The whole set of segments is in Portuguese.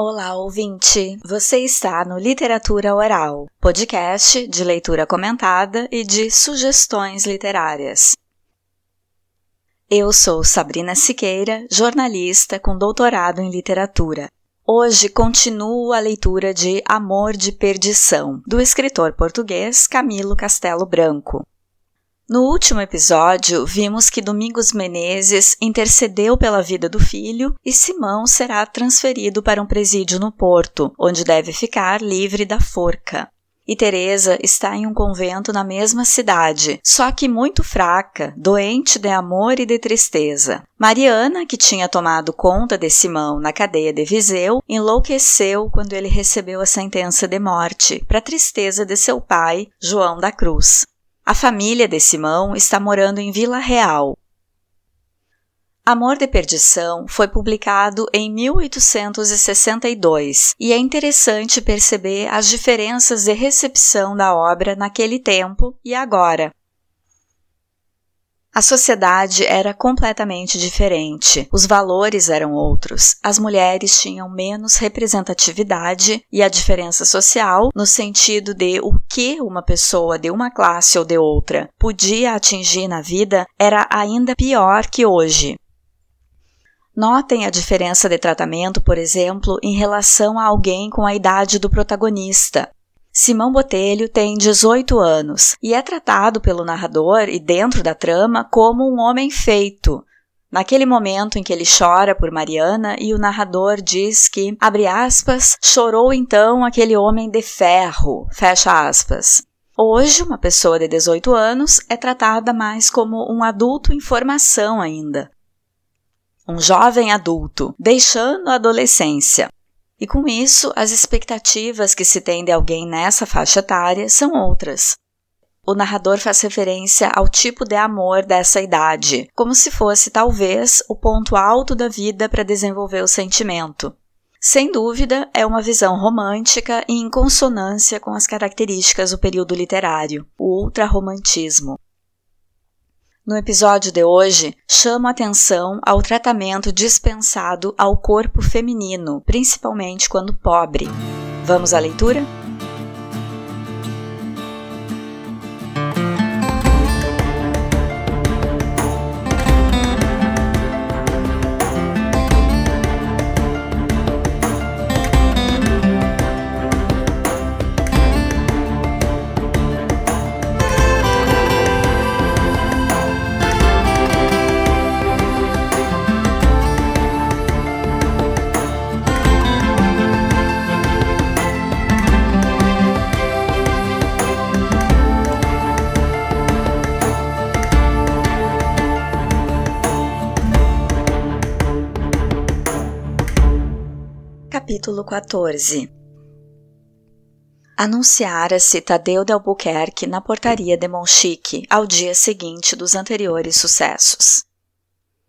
Olá, ouvinte! Você está no Literatura Oral, podcast de leitura comentada e de sugestões literárias. Eu sou Sabrina Siqueira, jornalista com doutorado em literatura. Hoje continuo a leitura de Amor de Perdição, do escritor português Camilo Castelo Branco. No último episódio, vimos que Domingos Menezes intercedeu pela vida do filho e Simão será transferido para um presídio no Porto, onde deve ficar livre da forca. E Teresa está em um convento na mesma cidade, só que muito fraca, doente de amor e de tristeza. Mariana, que tinha tomado conta de Simão na cadeia de Viseu, enlouqueceu quando ele recebeu a sentença de morte, para tristeza de seu pai, João da Cruz. A família de Simão está morando em Vila Real. Amor de Perdição foi publicado em 1862 e é interessante perceber as diferenças de recepção da obra naquele tempo e agora. A sociedade era completamente diferente, os valores eram outros, as mulheres tinham menos representatividade e a diferença social, no sentido de o que uma pessoa de uma classe ou de outra podia atingir na vida, era ainda pior que hoje. Notem a diferença de tratamento, por exemplo, em relação a alguém com a idade do protagonista. Simão Botelho tem 18 anos e é tratado pelo narrador e dentro da trama como um homem feito. Naquele momento em que ele chora por Mariana e o narrador diz que, abre aspas, chorou então aquele homem de ferro, fecha aspas. Hoje, uma pessoa de 18 anos é tratada mais como um adulto em formação ainda. Um jovem adulto, deixando a adolescência. E com isso, as expectativas que se tem de alguém nessa faixa etária são outras. O narrador faz referência ao tipo de amor dessa idade, como se fosse talvez o ponto alto da vida para desenvolver o sentimento. Sem dúvida, é uma visão romântica e em consonância com as características do período literário, o ultrarromantismo. No episódio de hoje, chamo atenção ao tratamento dispensado ao corpo feminino, principalmente quando pobre. Vamos à leitura? Capítulo 14 Anunciara-se Tadeu de Albuquerque na portaria de Monchique ao dia seguinte dos anteriores sucessos.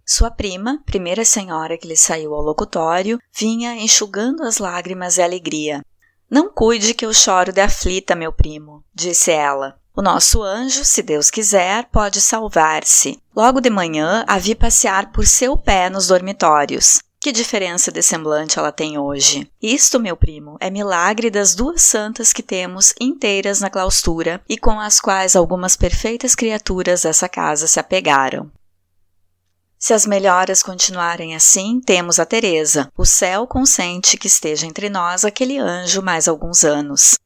Sua prima, primeira senhora que lhe saiu ao locutório, vinha enxugando as lágrimas e alegria. Não cuide que eu choro de aflita, meu primo, disse ela. O nosso anjo, se Deus quiser, pode salvar-se. Logo de manhã a vi passear por seu pé nos dormitórios. Que diferença de semblante ela tem hoje? Isto, meu primo, é milagre das duas santas que temos inteiras na clausura e com as quais algumas perfeitas criaturas dessa casa se apegaram. Se as melhoras continuarem assim, temos a Teresa. O céu consente que esteja entre nós aquele anjo mais alguns anos.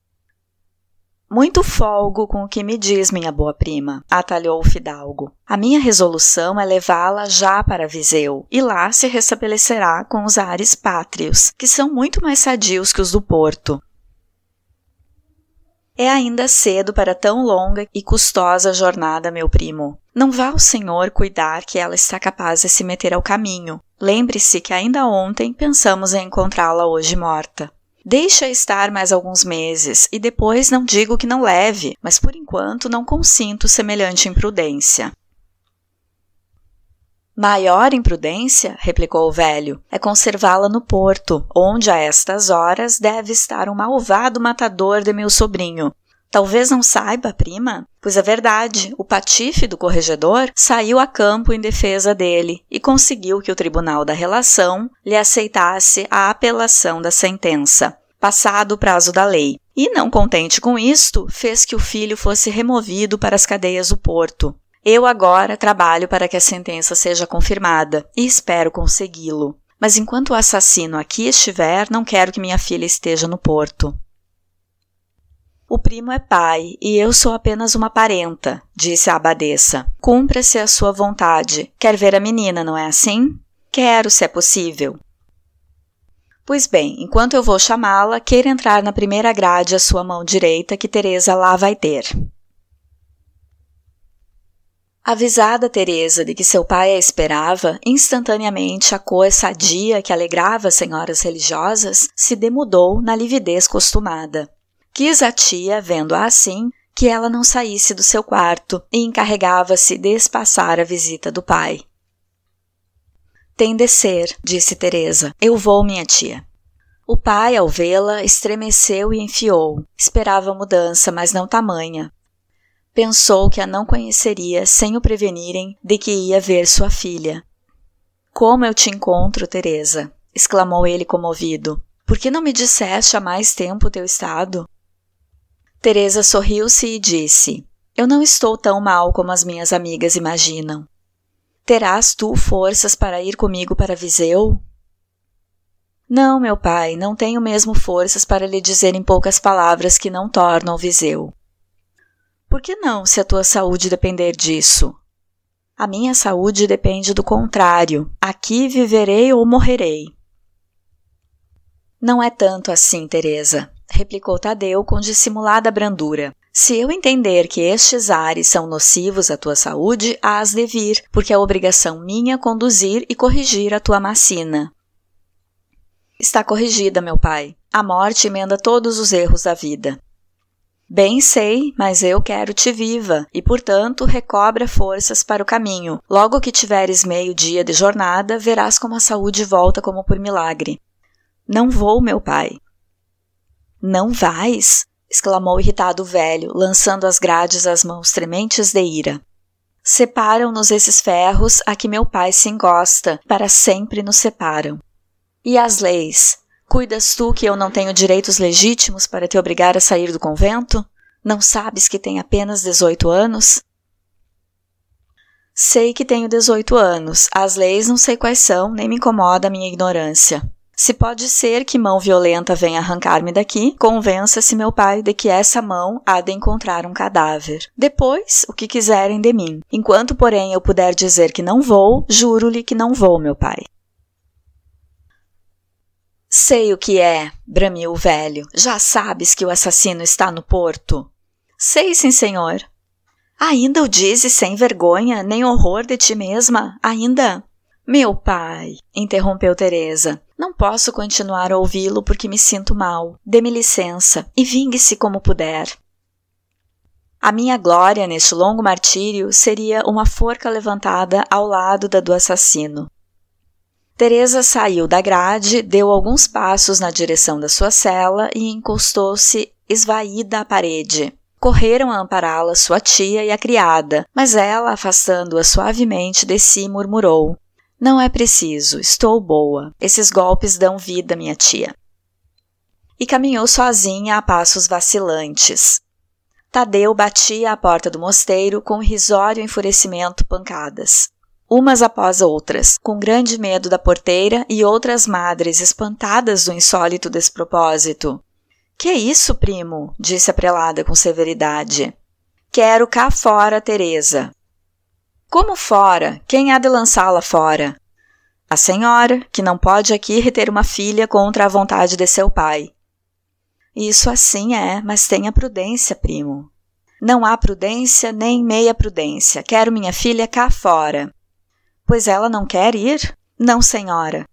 Muito folgo com o que me diz, minha boa prima, atalhou o fidalgo. A minha resolução é levá-la já para Viseu, e lá se restabelecerá com os ares pátrios, que são muito mais sadios que os do Porto. É ainda cedo para tão longa e custosa jornada, meu primo. Não vá o senhor cuidar que ela está capaz de se meter ao caminho. Lembre-se que ainda ontem pensamos em encontrá-la hoje morta. Deixa estar mais alguns meses e depois não digo que não leve, mas por enquanto não consinto semelhante imprudência. Maior imprudência, replicou o velho, é conservá-la no porto, onde a estas horas deve estar um malvado matador de meu sobrinho. Talvez não saiba, prima, pois é verdade, o patife do corregedor saiu a campo em defesa dele e conseguiu que o tribunal da relação lhe aceitasse a apelação da sentença, passado o prazo da lei. E, não contente com isto, fez que o filho fosse removido para as cadeias do porto. Eu agora trabalho para que a sentença seja confirmada e espero consegui-lo. Mas enquanto o assassino aqui estiver, não quero que minha filha esteja no porto. O primo é pai e eu sou apenas uma parenta, disse a abadesa. Cumpra-se a sua vontade. Quer ver a menina, não é assim? Quero, se é possível. Pois bem, enquanto eu vou chamá-la, queira entrar na primeira grade à sua mão direita, que Teresa lá vai ter. Avisada Teresa de que seu pai a esperava, instantaneamente a cor sadia que alegrava as senhoras religiosas se demudou na lividez costumada. Quis a tia, vendo-a assim, que ela não saísse do seu quarto e encarregava-se de espaçar a visita do pai. Tem de ser, disse Teresa. Eu vou, minha tia. O pai, ao vê-la, estremeceu e enfiou. Esperava mudança, mas não tamanha. Pensou que a não conheceria sem o prevenirem de que ia ver sua filha. Como eu te encontro, Teresa? exclamou ele comovido. Por que não me disseste há mais tempo o teu estado? Teresa sorriu-se e disse: Eu não estou tão mal como as minhas amigas imaginam. Terás tu forças para ir comigo para Viseu? Não, meu pai, não tenho mesmo forças para lhe dizer em poucas palavras que não tornam Viseu. Por que não, se a tua saúde depender disso? A minha saúde depende do contrário. Aqui viverei ou morrerei. Não é tanto assim, Teresa replicou Tadeu com dissimulada brandura. Se eu entender que estes ares são nocivos à tua saúde, hás de vir, porque é obrigação minha conduzir e corrigir a tua macina. Está corrigida, meu pai. A morte emenda todos os erros da vida. Bem sei, mas eu quero-te viva, e portanto recobra forças para o caminho. Logo que tiveres meio dia de jornada, verás como a saúde volta como por milagre. Não vou, meu pai. Não vais? exclamou irritado o velho, lançando às grades as mãos trementes de ira. Separam-nos esses ferros a que meu pai se engosta, para sempre nos separam. E as leis? Cuidas tu que eu não tenho direitos legítimos para te obrigar a sair do convento? Não sabes que tenho apenas dezoito anos? Sei que tenho dezoito anos. As leis não sei quais são, nem me incomoda a minha ignorância. Se pode ser que mão violenta venha arrancar-me daqui, convença-se meu pai de que essa mão há de encontrar um cadáver. Depois, o que quiserem de mim. Enquanto, porém, eu puder dizer que não vou, juro-lhe que não vou, meu pai. Sei o que é, bramiu o velho. Já sabes que o assassino está no porto? Sei, sim, senhor. Ainda o dizes sem vergonha, nem horror de ti mesma? Ainda? Meu pai, interrompeu Teresa, não posso continuar a ouvi-lo porque me sinto mal. Dê-me licença e vingue-se como puder. A minha glória neste longo martírio seria uma forca levantada ao lado da do assassino. Teresa saiu da grade, deu alguns passos na direção da sua cela e encostou-se esvaída à parede. Correram a ampará-la sua tia e a criada, mas ela, afastando-a suavemente de si, murmurou: não é preciso, estou boa. Esses golpes dão vida, minha tia. E caminhou sozinha a passos vacilantes. Tadeu batia à porta do mosteiro com irrisório enfurecimento pancadas. Umas após outras, com grande medo da porteira e outras madres espantadas do insólito despropósito. Que é isso, primo? disse a prelada com severidade. Quero cá fora, Teresa. Como fora? Quem há de lançá-la fora? A senhora, que não pode aqui reter uma filha contra a vontade de seu pai. Isso assim é, mas tenha prudência, primo. Não há prudência nem meia prudência. Quero minha filha cá fora. Pois ela não quer ir? Não, senhora.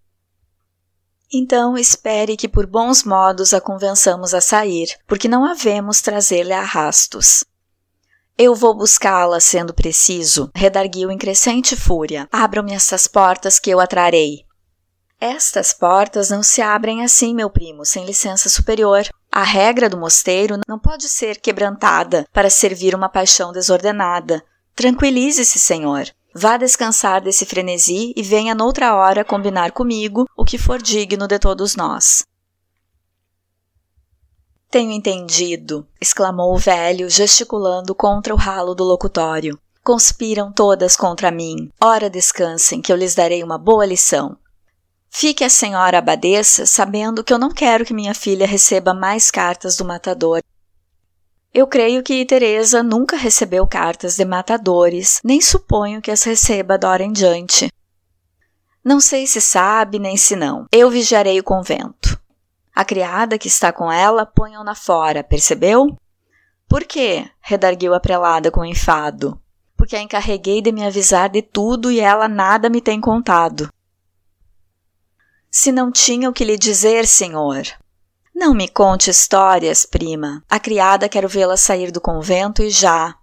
Então espere que por bons modos a convençamos a sair, porque não havemos trazer-lhe arrastos. Eu vou buscá-la, sendo preciso, redarguiu em crescente fúria. Abram-me essas portas que eu atrarei. Estas portas não se abrem assim, meu primo, sem licença superior. A regra do mosteiro não pode ser quebrantada para servir uma paixão desordenada. Tranquilize-se, senhor. Vá descansar desse frenesi e venha noutra hora combinar comigo o que for digno de todos nós. Tenho entendido, exclamou o velho, gesticulando contra o ralo do locutório. Conspiram todas contra mim. Ora descansem, que eu lhes darei uma boa lição. Fique a senhora abadesa sabendo que eu não quero que minha filha receba mais cartas do matador. Eu creio que Teresa nunca recebeu cartas de matadores, nem suponho que as receba da hora em diante. Não sei se sabe nem se não. Eu vigiarei o convento. A criada que está com ela ponham-na fora, percebeu? Por quê? redarguiu a prelada com enfado. Porque a encarreguei de me avisar de tudo e ela nada me tem contado. Se não tinha o que lhe dizer, senhor. Não me conte histórias, prima. A criada quero vê-la sair do convento e já.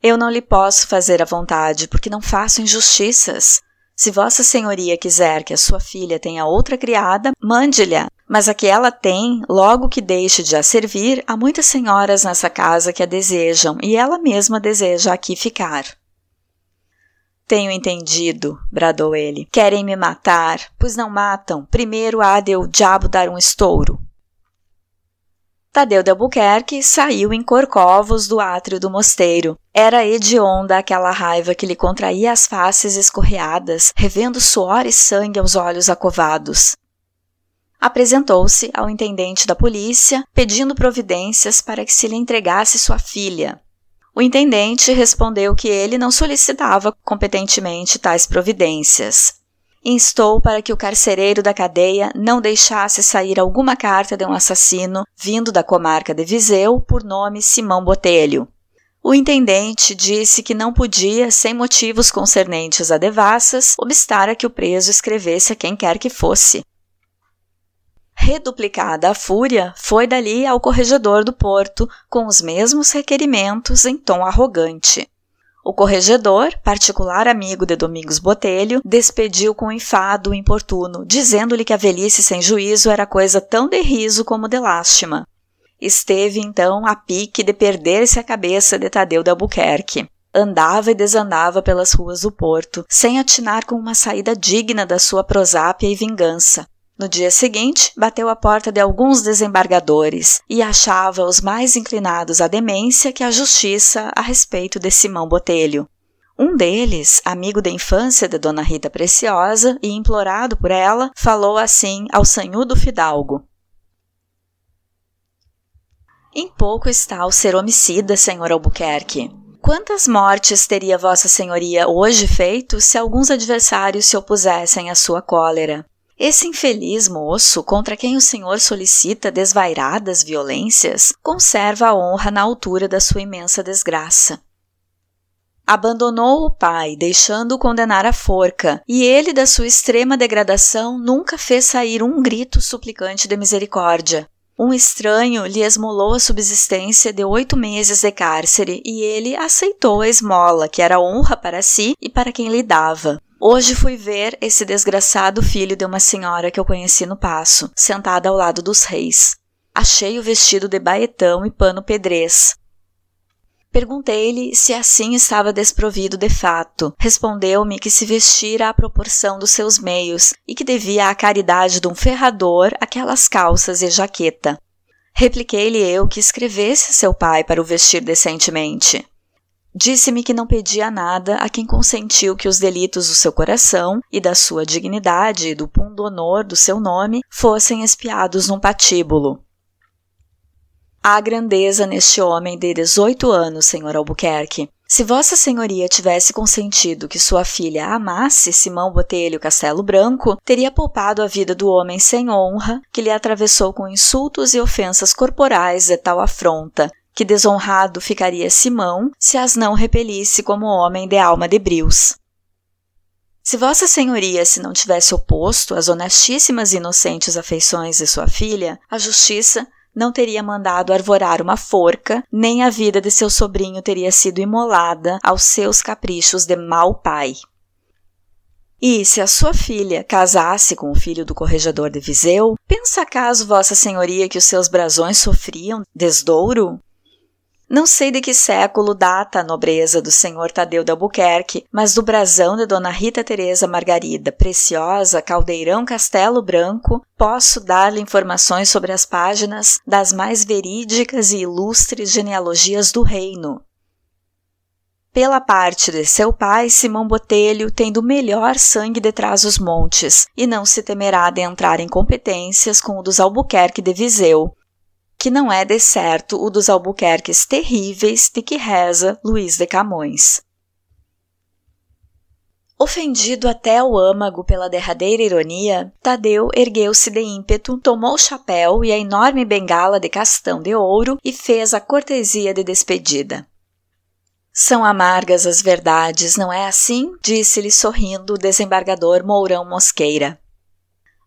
Eu não lhe posso fazer a vontade, porque não faço injustiças. Se Vossa Senhoria quiser que a sua filha tenha outra criada, mande-lhe. Mas a que ela tem, logo que deixe de a servir, há muitas senhoras nessa casa que a desejam, e ela mesma deseja aqui ficar. Tenho entendido, bradou ele. Querem me matar, pois não matam. Primeiro há de o diabo dar um estouro. Tadeu de Albuquerque saiu em corcovos do átrio do mosteiro. Era hedionda aquela raiva que lhe contraía as faces escorreadas, revendo suor e sangue aos olhos acovados. Apresentou-se ao intendente da polícia, pedindo providências para que se lhe entregasse sua filha, o intendente respondeu que ele não solicitava competentemente tais providências. Instou para que o carcereiro da cadeia não deixasse sair alguma carta de um assassino vindo da comarca de Viseu por nome Simão Botelho. O intendente disse que não podia, sem motivos concernentes a devassas, obstar a que o preso escrevesse a quem quer que fosse, Reduplicada a fúria, foi dali ao corregedor do porto com os mesmos requerimentos em tom arrogante. O corregedor, particular amigo de Domingos Botelho, despediu com enfado importuno, dizendo-lhe que a velhice sem juízo era coisa tão de riso como de lástima. Esteve então a pique de perder-se a cabeça de Tadeu de Albuquerque. Andava e desandava pelas ruas do porto, sem atinar com uma saída digna da sua prosápia e vingança. No dia seguinte, bateu à porta de alguns desembargadores e achava os mais inclinados à demência que à justiça a respeito de Simão Botelho. Um deles, amigo da infância de Dona Rita Preciosa e implorado por ela, falou assim ao sanhudo fidalgo: Em pouco está o ser homicida, senhor Albuquerque. Quantas mortes teria Vossa Senhoria hoje feito se alguns adversários se opusessem à sua cólera? Esse infeliz moço, contra quem o senhor solicita desvairadas violências, conserva a honra na altura da sua imensa desgraça. Abandonou o pai, deixando-o condenar à forca, e ele, da sua extrema degradação, nunca fez sair um grito suplicante de misericórdia. Um estranho lhe esmolou a subsistência de oito meses de cárcere e ele aceitou a esmola, que era honra para si e para quem lhe dava. Hoje fui ver esse desgraçado filho de uma senhora que eu conheci no passo, sentada ao lado dos reis. Achei o vestido de baetão e pano pedrez. Perguntei-lhe se assim estava desprovido de fato. Respondeu-me que se vestira à proporção dos seus meios e que devia à caridade de um ferrador aquelas calças e jaqueta. Repliquei-lhe eu que escrevesse seu pai para o vestir decentemente. Disse-me que não pedia nada a quem consentiu que os delitos do seu coração e da sua dignidade e do pundonor do seu nome fossem espiados num patíbulo. Há grandeza neste homem de 18 anos, senhor Albuquerque. Se Vossa Senhoria tivesse consentido que sua filha amasse Simão Botelho Castelo Branco, teria poupado a vida do homem sem honra que lhe atravessou com insultos e ofensas corporais de tal afronta, que desonrado ficaria Simão se as não repelisse como homem de alma de brios. Se Vossa Senhoria se não tivesse oposto às honestíssimas e inocentes afeições de sua filha, a justiça não teria mandado arvorar uma forca, nem a vida de seu sobrinho teria sido imolada aos seus caprichos de mau pai. E se a sua filha casasse com o filho do corregedor de Viseu, pensa acaso vossa senhoria que os seus brasões sofriam desdouro? Não sei de que século data a nobreza do senhor Tadeu de Albuquerque, mas do brasão de Dona Rita Teresa Margarida, Preciosa, Caldeirão Castelo Branco, posso dar-lhe informações sobre as páginas das mais verídicas e ilustres genealogias do reino. Pela parte de seu pai, Simão Botelho tem do melhor sangue de trás os montes, e não se temerá de entrar em competências com o dos Albuquerque de Viseu, que não é de certo o dos albuquerques terríveis de que reza Luís de Camões. Ofendido até o âmago pela derradeira ironia, Tadeu ergueu-se de ímpeto, tomou o chapéu e a enorme bengala de castão de ouro e fez a cortesia de despedida. São amargas as verdades, não é assim? disse-lhe sorrindo o desembargador Mourão Mosqueira.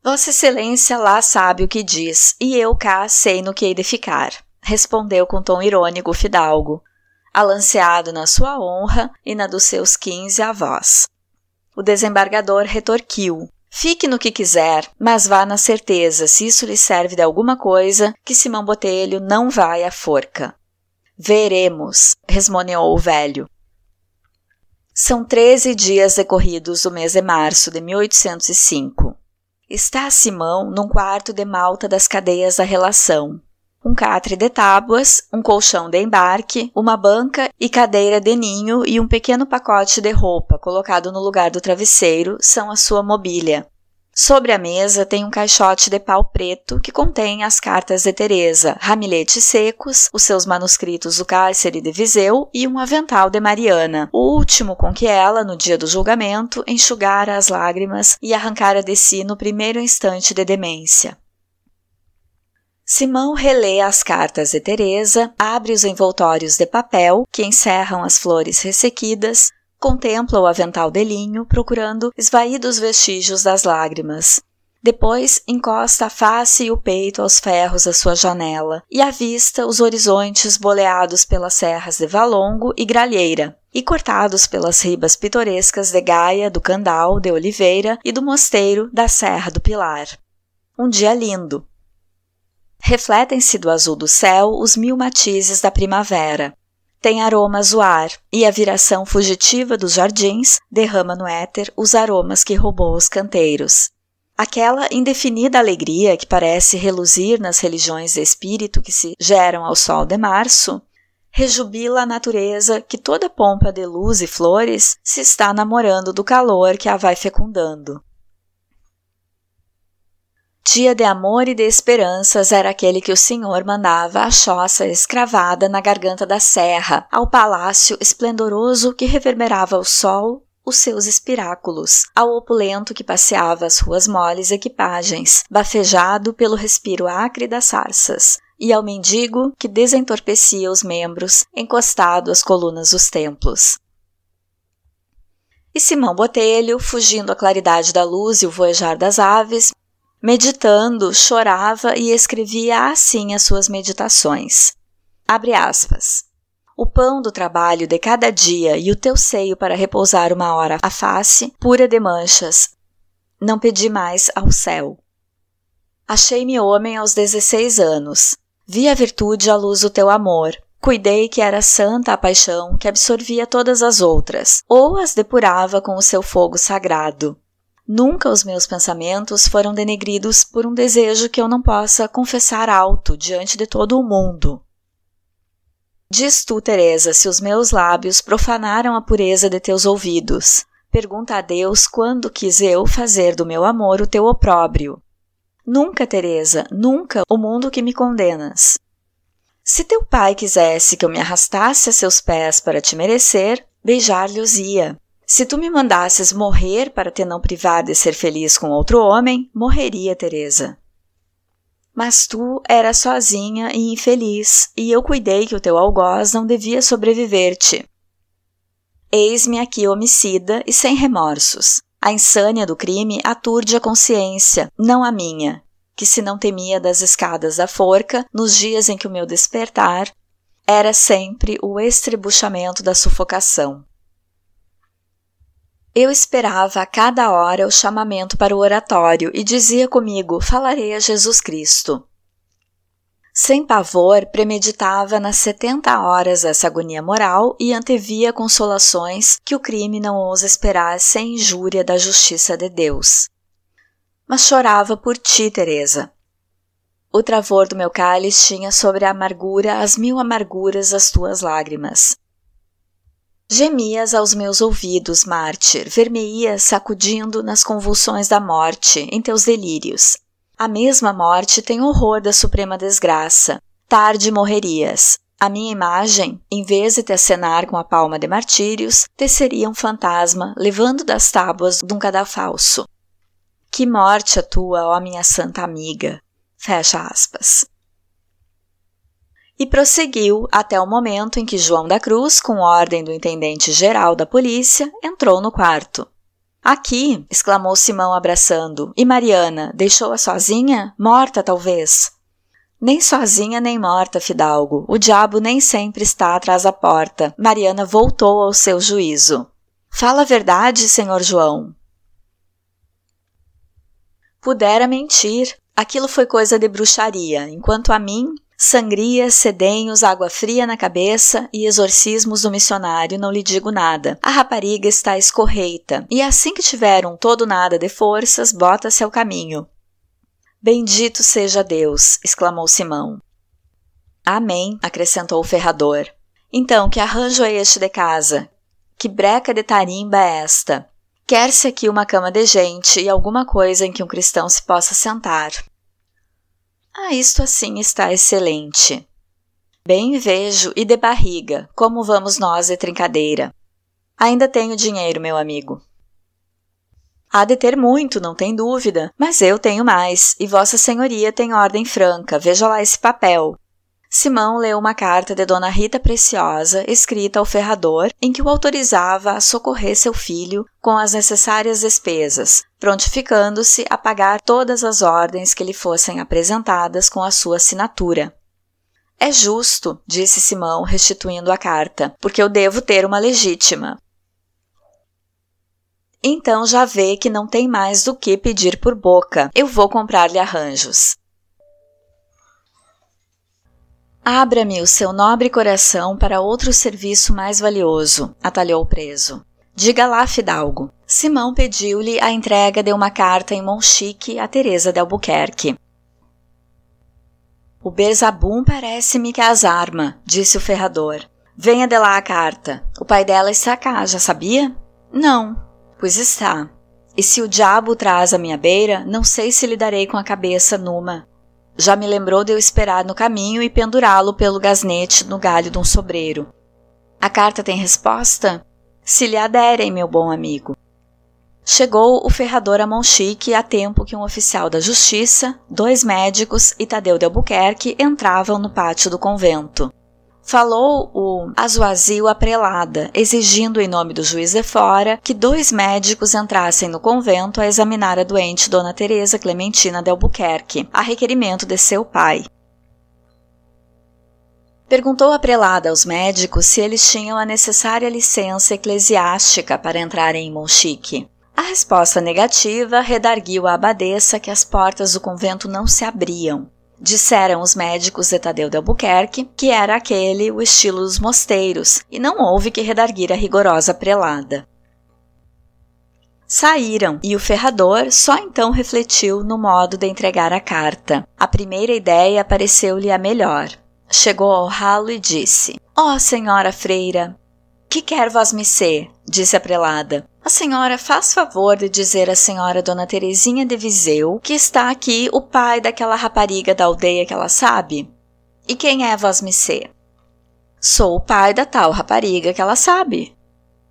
Vossa Excelência lá sabe o que diz, e eu cá sei no que hei de ficar, respondeu com tom irônico o fidalgo, alanceado na sua honra e na dos seus quinze avós. O desembargador retorquiu: Fique no que quiser, mas vá na certeza, se isso lhe serve de alguma coisa, que Simão Botelho não vai à forca. Veremos, resmoneou o velho. São treze dias decorridos do mês de março de 1805. Está Simão num quarto de malta das cadeias da relação. Um catre de tábuas, um colchão de embarque, uma banca e cadeira de ninho e um pequeno pacote de roupa colocado no lugar do travesseiro são a sua mobília. Sobre a mesa tem um caixote de pau preto que contém as cartas de Teresa, ramilhetes secos, os seus manuscritos do Cárcere de Viseu e um avental de Mariana, o último com que ela, no dia do julgamento, enxugara as lágrimas e arrancara de si no primeiro instante de demência. Simão relê as cartas de Teresa, abre os envoltórios de papel que encerram as flores ressequidas, Contempla o avental de linho, procurando esvaídos vestígios das lágrimas. Depois encosta a face e o peito aos ferros da sua janela e avista os horizontes boleados pelas serras de Valongo e Gralheira, e cortados pelas ribas pitorescas de Gaia, do Candal, de Oliveira e do Mosteiro da Serra do Pilar. Um dia lindo. Refletem-se do azul do céu os mil matizes da primavera, tem aromas o ar, e a viração fugitiva dos jardins derrama no éter os aromas que roubou os canteiros. Aquela indefinida alegria que parece reluzir nas religiões de espírito que se geram ao sol de março, rejubila a natureza que toda pompa de luz e flores se está namorando do calor que a vai fecundando. Dia de amor e de esperanças era aquele que o Senhor mandava a choça escravada na garganta da serra, ao palácio esplendoroso que reverberava ao sol os seus espiráculos, ao opulento que passeava as ruas moles equipagens, bafejado pelo respiro acre das sarças, e ao mendigo que desentorpecia os membros, encostado às colunas dos templos. E Simão Botelho, fugindo à claridade da luz e o voejar das aves, Meditando, chorava e escrevia assim as suas meditações. Abre aspas. O pão do trabalho de cada dia e o teu seio para repousar uma hora a face, pura de manchas. Não pedi mais ao céu. Achei-me homem aos dezesseis anos. Vi a virtude à luz do teu amor. Cuidei que era santa a paixão que absorvia todas as outras, ou as depurava com o seu fogo sagrado. Nunca os meus pensamentos foram denegridos por um desejo que eu não possa confessar alto diante de todo o mundo. Diz tu, Teresa, se os meus lábios profanaram a pureza de teus ouvidos. Pergunta a Deus quando quis eu fazer do meu amor o teu opróbrio. Nunca, Teresa, nunca o mundo que me condenas. Se teu pai quisesse que eu me arrastasse a seus pés para te merecer, beijar-lhe-os-ia. Se tu me mandasses morrer para te não privar de ser feliz com outro homem, morreria, Teresa. Mas tu eras sozinha e infeliz, e eu cuidei que o teu algoz não devia sobreviver-te. Eis-me aqui homicida e sem remorsos. A insânia do crime aturde a consciência, não a minha, que se não temia das escadas da forca, nos dias em que o meu despertar era sempre o estrebuchamento da sufocação. Eu esperava a cada hora o chamamento para o oratório e dizia comigo: falarei a Jesus Cristo. Sem pavor, premeditava nas setenta horas essa agonia moral e antevia consolações que o crime não ousa esperar sem injúria da justiça de Deus. Mas chorava por ti, Teresa. O travor do meu cálice tinha sobre a amargura as mil amarguras das tuas lágrimas. Gemias aos meus ouvidos, mártir, vermeias sacudindo nas convulsões da morte, em teus delírios. A mesma morte tem horror da suprema desgraça. Tarde morrerias. A minha imagem, em vez de te acenar com a palma de martírios, teceria um fantasma levando das tábuas de um cadafalso. Que morte a tua, ó minha santa amiga! Fecha aspas e prosseguiu até o momento em que João da Cruz, com ordem do intendente geral da polícia, entrou no quarto. Aqui! exclamou Simão abraçando. E Mariana, deixou-a sozinha? Morta, talvez. Nem sozinha nem morta, Fidalgo. O diabo nem sempre está atrás da porta. Mariana voltou ao seu juízo. Fala a verdade, senhor João. Pudera mentir. Aquilo foi coisa de bruxaria, enquanto a mim, Sangria, sedenhos, água fria na cabeça e exorcismos do missionário, não lhe digo nada. A rapariga está escorreita, e assim que tiver um todo nada de forças, bota-se ao caminho. Bendito seja Deus! exclamou Simão. Amém, acrescentou o ferrador. Então, que arranjo é este de casa? Que breca de tarimba é esta? Quer-se aqui uma cama de gente e alguma coisa em que um cristão se possa sentar. Ah, isto assim está excelente. Bem vejo e de barriga, como vamos nós de trincadeira. Ainda tenho dinheiro, meu amigo. Há de ter muito, não tem dúvida, mas eu tenho mais, e Vossa Senhoria tem ordem franca, veja lá esse papel. Simão leu uma carta de Dona Rita Preciosa, escrita ao ferrador, em que o autorizava a socorrer seu filho com as necessárias despesas, prontificando-se a pagar todas as ordens que lhe fossem apresentadas com a sua assinatura. É justo, disse Simão, restituindo a carta, porque eu devo ter uma legítima. Então já vê que não tem mais do que pedir por boca. Eu vou comprar-lhe arranjos. Abra-me o seu nobre coração para outro serviço mais valioso, atalhou o preso. Diga lá, Fidalgo. Simão pediu-lhe a entrega de uma carta em Monchique a Teresa de Albuquerque. O Berzabum parece-me que as arma, disse o ferrador. Venha de lá a carta. O pai dela está cá, já sabia? Não. Pois está. E se o diabo traz à minha beira, não sei se lhe darei com a cabeça numa. Já me lembrou de eu esperar no caminho e pendurá-lo pelo gasnete no galho de um sobreiro. A carta tem resposta? Se lhe aderem, meu bom amigo. Chegou o ferrador a Monchique a tempo que um oficial da justiça, dois médicos e Tadeu de Albuquerque entravam no pátio do convento. Falou o Azuazil a prelada, exigindo em nome do juiz de fora que dois médicos entrassem no convento a examinar a doente Dona Teresa Clementina de Albuquerque, a requerimento de seu pai. Perguntou a prelada aos médicos se eles tinham a necessária licença eclesiástica para entrarem em Monchique. A resposta negativa redarguiu a abadesa que as portas do convento não se abriam. Disseram os médicos de Tadeu de Albuquerque que era aquele o estilo dos mosteiros, e não houve que redarguir a rigorosa prelada. Saíram, e o ferrador só então refletiu no modo de entregar a carta. A primeira ideia pareceu-lhe a melhor. Chegou ao ralo e disse: Ó oh, senhora freira, que quer vós me ser? disse a prelada. A senhora faz favor de dizer à senhora Dona Terezinha de Viseu que está aqui o pai daquela rapariga da aldeia que ela sabe? E quem é vós me ser? Sou o pai da tal rapariga que ela sabe.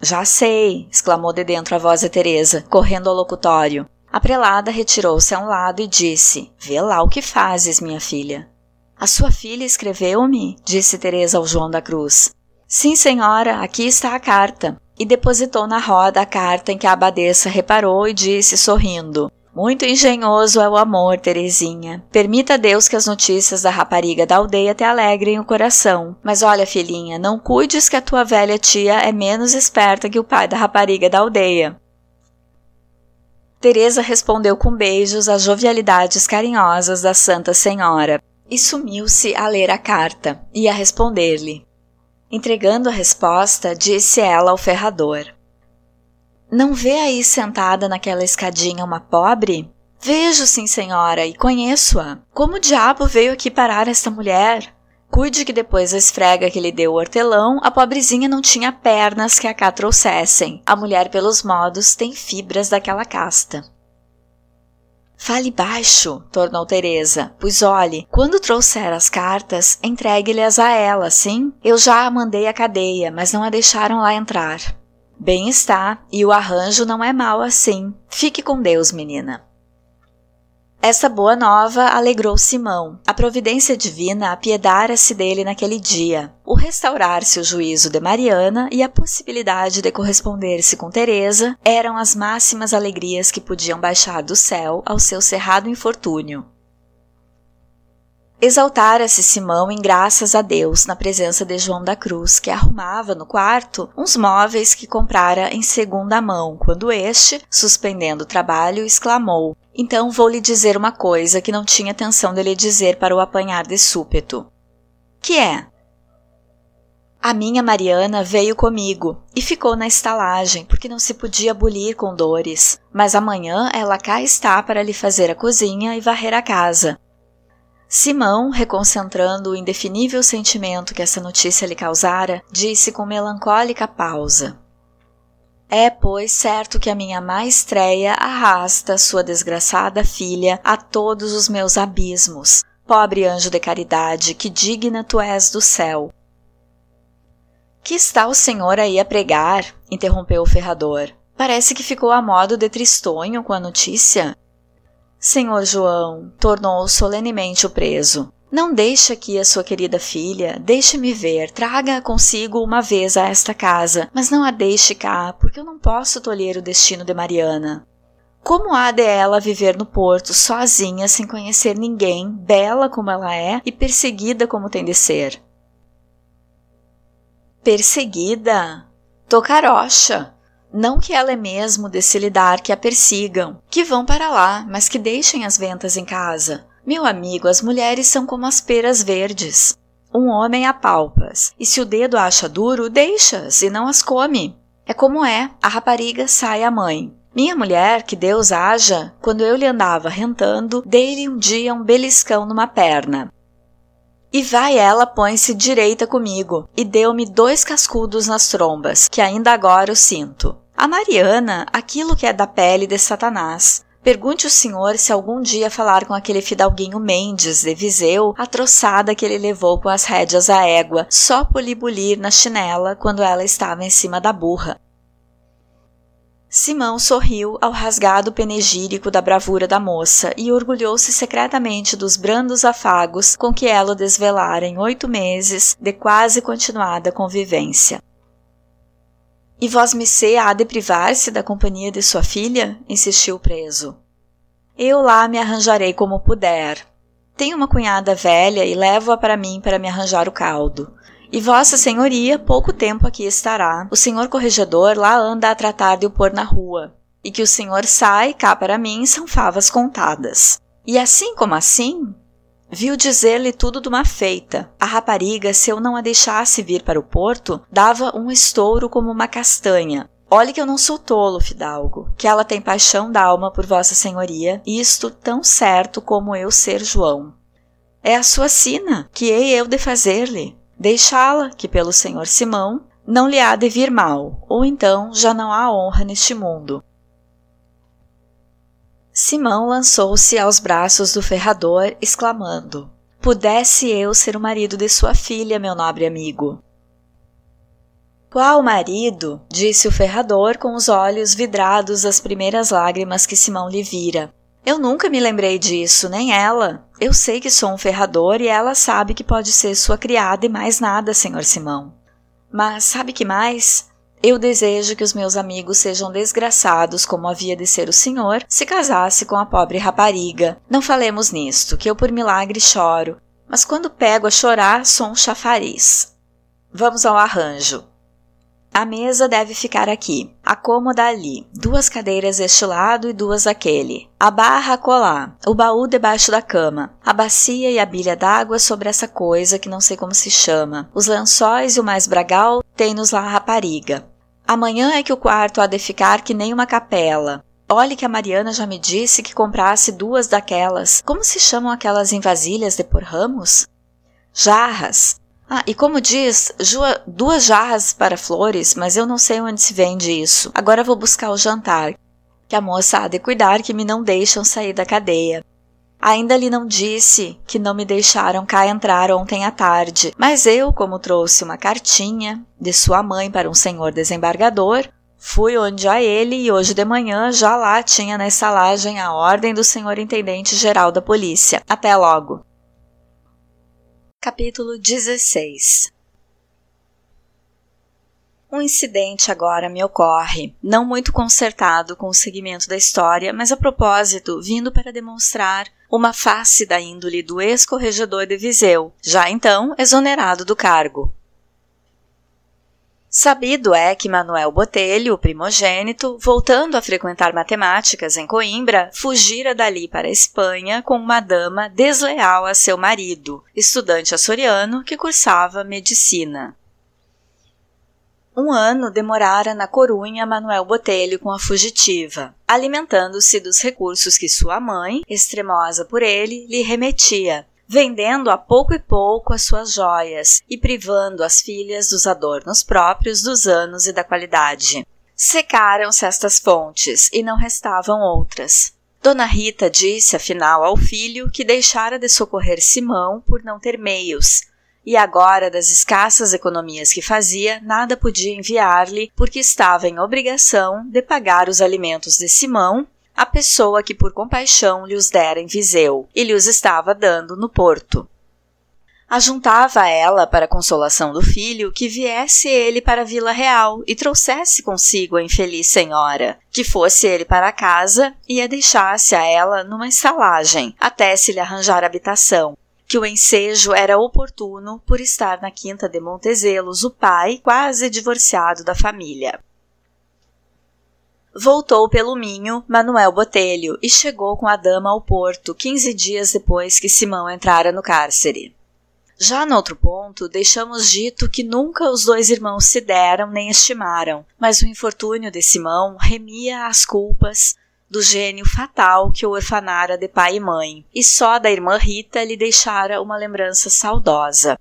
Já sei, exclamou de dentro a voz de Teresa, correndo ao locutório. A prelada retirou-se a um lado e disse: Vê lá o que fazes, minha filha. A sua filha escreveu-me, disse Teresa ao João da Cruz. Sim, senhora, aqui está a carta e depositou na roda a carta em que a abadesa reparou e disse sorrindo: Muito engenhoso é o amor, Terezinha. Permita a Deus que as notícias da rapariga da aldeia te alegrem o coração. Mas olha, filhinha, não cuides que a tua velha tia é menos esperta que o pai da rapariga da aldeia. Teresa respondeu com beijos às jovialidades carinhosas da Santa Senhora e sumiu-se a ler a carta e a responder-lhe. Entregando a resposta, disse ela ao ferrador: Não vê aí sentada naquela escadinha uma pobre? Vejo, sim, senhora, e conheço-a. Como diabo veio aqui parar esta mulher? Cuide que depois da esfrega que lhe deu o hortelão, a pobrezinha não tinha pernas que a cá trouxessem. A mulher, pelos modos, tem fibras daquela casta. Fale baixo, tornou Teresa, pois olhe, quando trouxer as cartas, entregue-lhes a ela, sim? Eu já a mandei à cadeia, mas não a deixaram lá entrar. Bem está, e o arranjo não é mau assim. Fique com Deus, menina. Esta boa nova alegrou Simão. A providência divina apiedara-se dele naquele dia. O restaurar-se o juízo de Mariana e a possibilidade de corresponder-se com Teresa eram as máximas alegrias que podiam baixar do céu ao seu cerrado infortúnio. Exaltara-se Simão em graças a Deus na presença de João da Cruz, que arrumava no quarto uns móveis que comprara em segunda mão, quando este, suspendendo o trabalho, exclamou: Então vou lhe dizer uma coisa que não tinha atenção de lhe dizer para o apanhar de súpeto. Que é? A minha Mariana veio comigo e ficou na estalagem, porque não se podia bulir com dores. Mas amanhã ela cá está para lhe fazer a cozinha e varrer a casa. Simão, reconcentrando o indefinível sentimento que essa notícia lhe causara, disse com melancólica pausa: É, pois, certo que a minha má estreia arrasta sua desgraçada filha a todos os meus abismos. Pobre anjo de caridade, que digna tu és do céu. Que está o senhor aí a pregar? interrompeu o ferrador. Parece que ficou a modo de tristonho com a notícia. Senhor João, tornou solenemente o preso. Não deixe aqui a sua querida filha, deixe-me ver, traga-a consigo uma vez a esta casa, mas não a deixe cá, porque eu não posso tolher o destino de Mariana. Como há de ela viver no porto, sozinha, sem conhecer ninguém, bela como ela é e perseguida como tem de ser? Perseguida? Tocarocha! Não que ela é mesmo desse lidar que a persigam, que vão para lá, mas que deixem as ventas em casa. Meu amigo, as mulheres são como as peras verdes. Um homem apalpas, e se o dedo acha duro, deixa-as e não as come. É como é, a rapariga sai a mãe. Minha mulher, que Deus haja, quando eu lhe andava rentando, dei-lhe um dia um beliscão numa perna. E vai ela, põe-se direita comigo, e deu-me dois cascudos nas trombas, que ainda agora o sinto. A Mariana, aquilo que é da pele de Satanás. Pergunte o senhor se algum dia falar com aquele fidalguinho Mendes de Viseu, a troçada que ele levou com as rédeas à égua, só por lhe bulir na chinela quando ela estava em cima da burra. Simão sorriu ao rasgado penegírico da bravura da moça e orgulhou-se secretamente dos brandos afagos com que ela o desvelara em oito meses de quase continuada convivência. E vós-me há de privar-se da companhia de sua filha? insistiu o preso. Eu lá me arranjarei como puder. Tenho uma cunhada velha e levo-a para mim para me arranjar o caldo. E Vossa Senhoria pouco tempo aqui estará. O senhor corregedor lá anda a tratar de o pôr na rua. E que o senhor sai, cá para mim, são favas contadas. E assim como assim, viu dizer-lhe tudo de uma feita. A rapariga, se eu não a deixasse vir para o porto, dava um estouro como uma castanha. Olhe que eu não sou tolo, fidalgo, que ela tem paixão d'alma por Vossa Senhoria, isto tão certo como eu ser João. É a sua sina, que hei eu de fazer-lhe deixá-la, que pelo senhor Simão não lhe há de vir mal, ou então já não há honra neste mundo. Simão lançou-se aos braços do ferrador, exclamando: Pudesse eu ser o marido de sua filha, meu nobre amigo. Qual marido? disse o ferrador com os olhos vidrados das primeiras lágrimas que Simão lhe vira. Eu nunca me lembrei disso, nem ela. Eu sei que sou um ferrador e ela sabe que pode ser sua criada e mais nada, senhor Simão. Mas sabe que mais? Eu desejo que os meus amigos sejam desgraçados como havia de ser o senhor se casasse com a pobre rapariga. Não falemos nisto, que eu por milagre choro, mas quando pego a chorar sou um chafariz. Vamos ao arranjo. A mesa deve ficar aqui, a cômoda ali, duas cadeiras deste lado e duas daquele, a barra colar, o baú debaixo da cama, a bacia e a bilha d'água sobre essa coisa que não sei como se chama, os lençóis e o mais bragal tem-nos lá a rapariga. Amanhã é que o quarto há de ficar que nem uma capela. Olhe que a Mariana já me disse que comprasse duas daquelas. Como se chamam aquelas em vasilhas de por ramos? Jarras. Ah, e como diz, duas jarras para flores, mas eu não sei onde se vende isso. Agora vou buscar o jantar, que a moça há de cuidar que me não deixam sair da cadeia. Ainda lhe não disse que não me deixaram cá entrar ontem à tarde, mas eu, como trouxe uma cartinha de sua mãe para um senhor desembargador, fui onde a ele e hoje de manhã já lá tinha na estalagem a ordem do senhor intendente geral da polícia. Até logo. Capítulo 16 um incidente agora me ocorre, não muito consertado com o segmento da história, mas a propósito, vindo para demonstrar uma face da índole do ex-corregedor de Viseu, já então exonerado do cargo. Sabido é que Manuel Botelho, o primogênito, voltando a frequentar matemáticas em Coimbra, fugira dali para a Espanha com uma dama desleal a seu marido, estudante açoriano que cursava medicina. Um ano demorara na Corunha Manuel Botelho com a fugitiva, alimentando-se dos recursos que sua mãe, extremosa por ele, lhe remetia, vendendo a pouco e pouco as suas joias e privando as filhas dos adornos próprios dos anos e da qualidade. Secaram-se estas fontes e não restavam outras. Dona Rita disse, afinal, ao filho que deixara de socorrer Simão por não ter meios, e agora, das escassas economias que fazia, nada podia enviar-lhe, porque estava em obrigação de pagar os alimentos de Simão a pessoa que por compaixão lhe os dera em Viseu e lhe os estava dando no Porto. Ajuntava ela, para a consolação do filho, que viesse ele para a Vila Real e trouxesse consigo a infeliz senhora, que fosse ele para casa e a deixasse a ela numa estalagem, até se lhe arranjar habitação, que o ensejo era oportuno por estar na quinta de Montezelos o pai, quase divorciado da família. Voltou pelo Minho Manuel Botelho e chegou com a dama ao porto quinze dias depois que Simão entrara no cárcere. Já no outro ponto, deixamos dito que nunca os dois irmãos se deram nem estimaram, mas o infortúnio de Simão remia as culpas do gênio fatal que o orfanara de pai e mãe, e só da irmã Rita lhe deixara uma lembrança saudosa.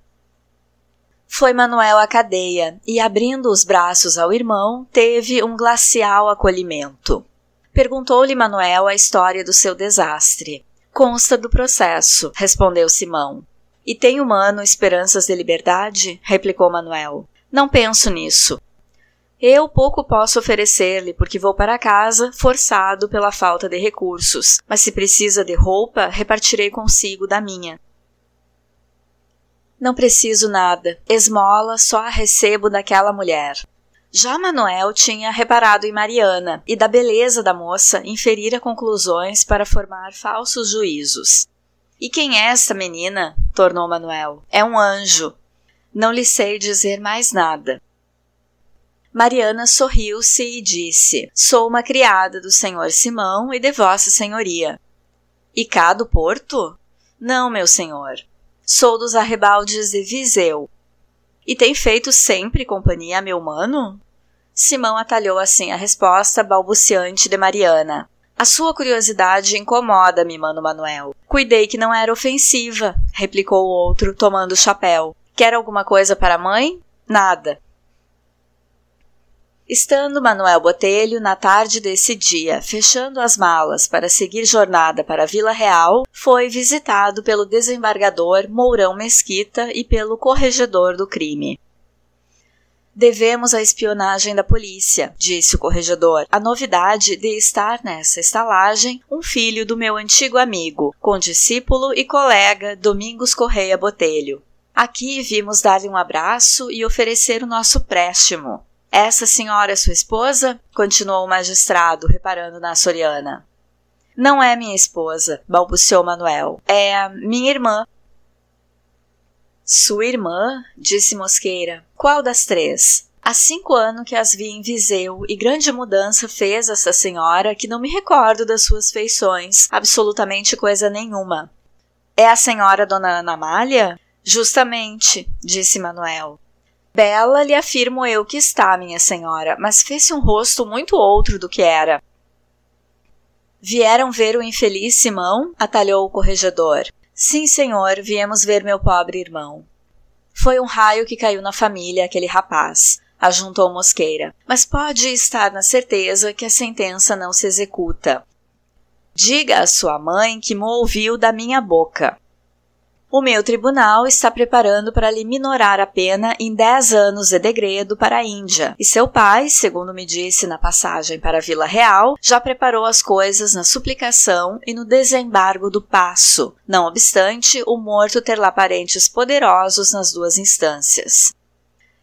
Foi Manuel à cadeia e, abrindo os braços ao irmão, teve um glacial acolhimento. Perguntou-lhe Manuel a história do seu desastre. Consta do processo, respondeu Simão. E tem humano esperanças de liberdade? replicou Manuel. Não penso nisso. Eu pouco posso oferecer-lhe, porque vou para casa forçado pela falta de recursos, mas se precisa de roupa, repartirei consigo da minha. Não preciso nada. Esmola só a recebo daquela mulher. Já Manuel tinha reparado em Mariana e da beleza da moça inferira conclusões para formar falsos juízos. E quem é esta menina? tornou Manuel. É um anjo. Não lhe sei dizer mais nada. Mariana sorriu-se e disse: Sou uma criada do senhor Simão e de vossa senhoria. E cá do Porto? Não, meu senhor. Sou dos arrebaldes de Viseu. E tem feito sempre companhia a meu mano? Simão atalhou assim a resposta balbuciante de Mariana. A sua curiosidade incomoda-me, mano Manuel. Cuidei que não era ofensiva, replicou o outro, tomando o chapéu. Quer alguma coisa para a mãe? Nada. Estando Manuel Botelho na tarde desse dia, fechando as malas para seguir jornada para Vila Real, foi visitado pelo desembargador Mourão Mesquita e pelo corregedor do crime. Devemos a espionagem da polícia, disse o corregedor, a novidade de estar nessa estalagem um filho do meu antigo amigo, condiscípulo e colega Domingos Correia Botelho. Aqui vimos dar-lhe um abraço e oferecer o nosso préstimo. Essa senhora é sua esposa? continuou o magistrado, reparando na Soriana. Não é minha esposa, balbuciou Manuel. É minha irmã. Sua irmã? disse Mosqueira. Qual das três? Há cinco anos que as vi em Viseu e grande mudança fez essa senhora que não me recordo das suas feições, absolutamente coisa nenhuma. É a senhora Dona Ana Amália? Justamente, disse Manuel. Bela lhe afirmo eu que está, minha senhora, mas fez-se um rosto muito outro do que era. Vieram ver o infeliz Simão? atalhou o corregedor. Sim, senhor, viemos ver meu pobre irmão. Foi um raio que caiu na família, aquele rapaz, ajuntou Mosqueira, mas pode estar na certeza que a sentença não se executa. Diga à sua mãe que me ouviu da minha boca. O meu tribunal está preparando para lhe minorar a pena em 10 anos de degredo para a Índia, e seu pai, segundo me disse na passagem para a Vila Real, já preparou as coisas na suplicação e no desembargo do passo, não obstante o morto ter lá parentes poderosos nas duas instâncias.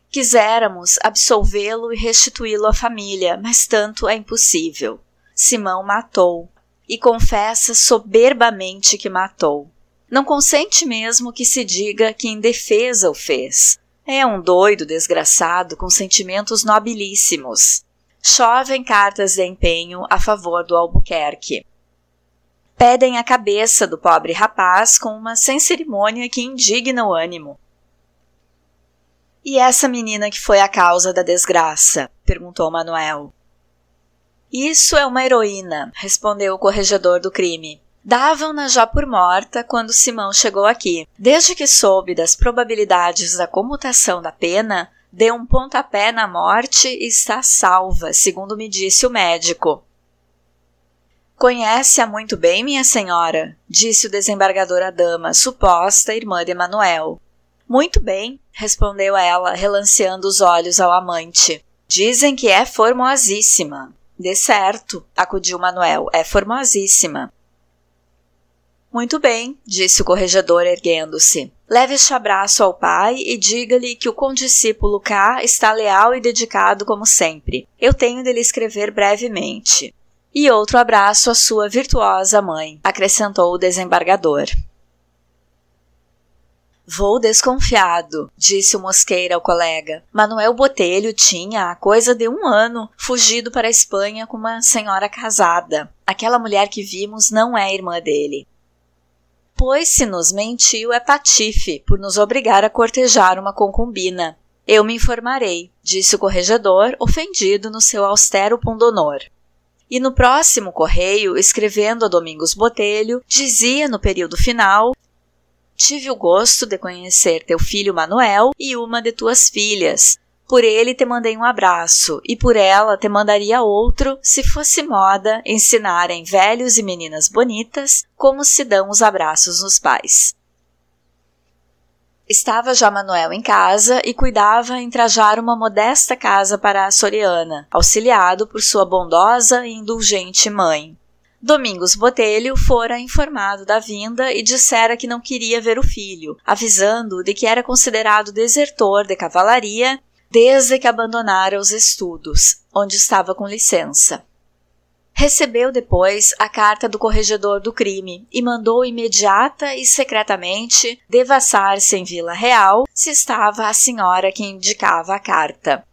Quiséramos absolvê-lo e restituí-lo à família, mas tanto é impossível. Simão matou, e confessa soberbamente que matou. Não consente mesmo que se diga que em defesa o fez. É um doido desgraçado com sentimentos nobilíssimos. Chovem cartas de empenho a favor do Albuquerque. Pedem a cabeça do pobre rapaz com uma sem cerimônia que indigna o ânimo. E essa menina que foi a causa da desgraça? perguntou Manuel. Isso é uma heroína, respondeu o corregedor do crime. Davam-na já por morta quando Simão chegou aqui. Desde que soube das probabilidades da comutação da pena, deu um pontapé na morte e está salva, segundo me disse o médico. Conhece-a muito bem, minha senhora, disse o desembargador à dama, suposta irmã de Manuel. Muito bem, respondeu ela, relanceando os olhos ao amante. Dizem que é formosíssima. De certo, acudiu Manuel, é formosíssima. Muito bem, disse o corregedor, erguendo-se. Leve este abraço ao pai e diga-lhe que o condiscípulo K está leal e dedicado como sempre. Eu tenho de lhe escrever brevemente. E outro abraço à sua virtuosa mãe, acrescentou o desembargador. Vou desconfiado, disse o Mosqueira ao colega. Manuel Botelho tinha, há coisa de um ano, fugido para a Espanha com uma senhora casada. Aquela mulher que vimos não é irmã dele pois se nos mentiu é patife por nos obrigar a cortejar uma concubina. Eu me informarei, disse o corregedor, ofendido no seu austero pundonor. E no próximo correio, escrevendo a Domingos Botelho, dizia no período final: Tive o gosto de conhecer teu filho Manuel e uma de tuas filhas, por ele te mandei um abraço, e por ela te mandaria outro, se fosse moda ensinarem velhos e meninas bonitas como se dão os abraços nos pais. Estava já Manuel em casa e cuidava em trajar uma modesta casa para a Soriana, auxiliado por sua bondosa e indulgente mãe. Domingos Botelho fora informado da vinda e dissera que não queria ver o filho, avisando-o de que era considerado desertor de cavalaria desde que abandonara os estudos, onde estava com licença. Recebeu depois a carta do corregedor do crime e mandou imediata e secretamente devassar-se em Vila Real se estava a senhora que indicava a carta.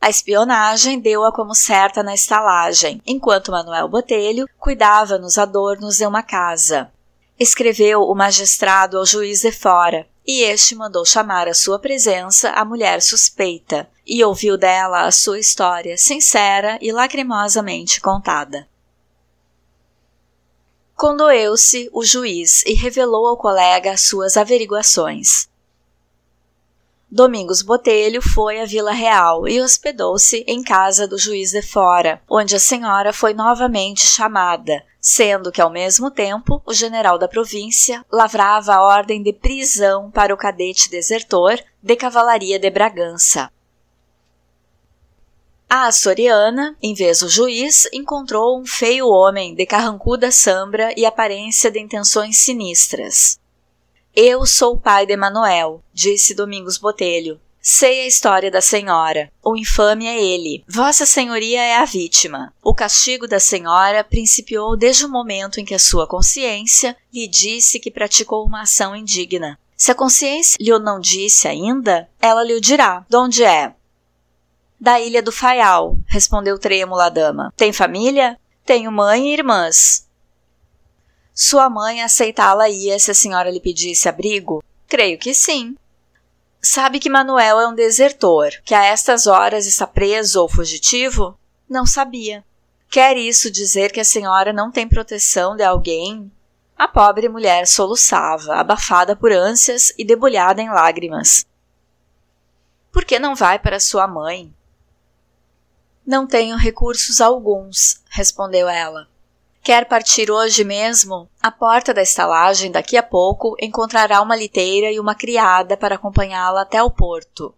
A espionagem deu-a como certa na estalagem, enquanto Manuel Botelho cuidava nos adornos de uma casa. Escreveu o magistrado ao juiz de fora, e este mandou chamar à sua presença a mulher suspeita e ouviu dela a sua história sincera e lacrimosamente contada. Condoeu-se o juiz e revelou ao colega as suas averiguações. Domingos Botelho foi à Vila Real e hospedou-se em casa do juiz de fora, onde a senhora foi novamente chamada, sendo que ao mesmo tempo o general da província lavrava a ordem de prisão para o cadete desertor de cavalaria de Bragança. A açoriana, em vez do juiz, encontrou um feio homem de carrancuda sambra e aparência de intenções sinistras. Eu sou o pai de Manuel, disse Domingos Botelho. Sei a história da senhora. O infame é ele. Vossa Senhoria é a vítima. O castigo da senhora principiou desde o momento em que a sua consciência lhe disse que praticou uma ação indigna. Se a consciência lhe não disse ainda, ela lhe o dirá. De onde é? Da ilha do Faial, respondeu trêmula a dama. Tem família? Tenho mãe e irmãs. Sua mãe aceitá-la-ia se a senhora lhe pedisse abrigo? Creio que sim. Sabe que Manuel é um desertor, que a estas horas está preso ou fugitivo? Não sabia. Quer isso dizer que a senhora não tem proteção de alguém? A pobre mulher soluçava, abafada por ânsias e debulhada em lágrimas. Por que não vai para sua mãe? Não tenho recursos alguns, respondeu ela. Quer partir hoje mesmo? À porta da estalagem, daqui a pouco, encontrará uma liteira e uma criada para acompanhá-la até o porto.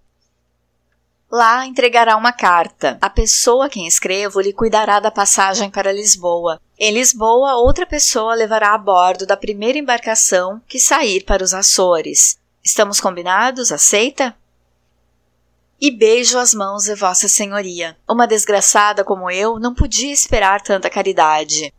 Lá entregará uma carta. A pessoa a quem escrevo lhe cuidará da passagem para Lisboa. Em Lisboa, outra pessoa levará a bordo da primeira embarcação que sair para os Açores. Estamos combinados? Aceita? E beijo as mãos de Vossa Senhoria. Uma desgraçada como eu não podia esperar tanta caridade.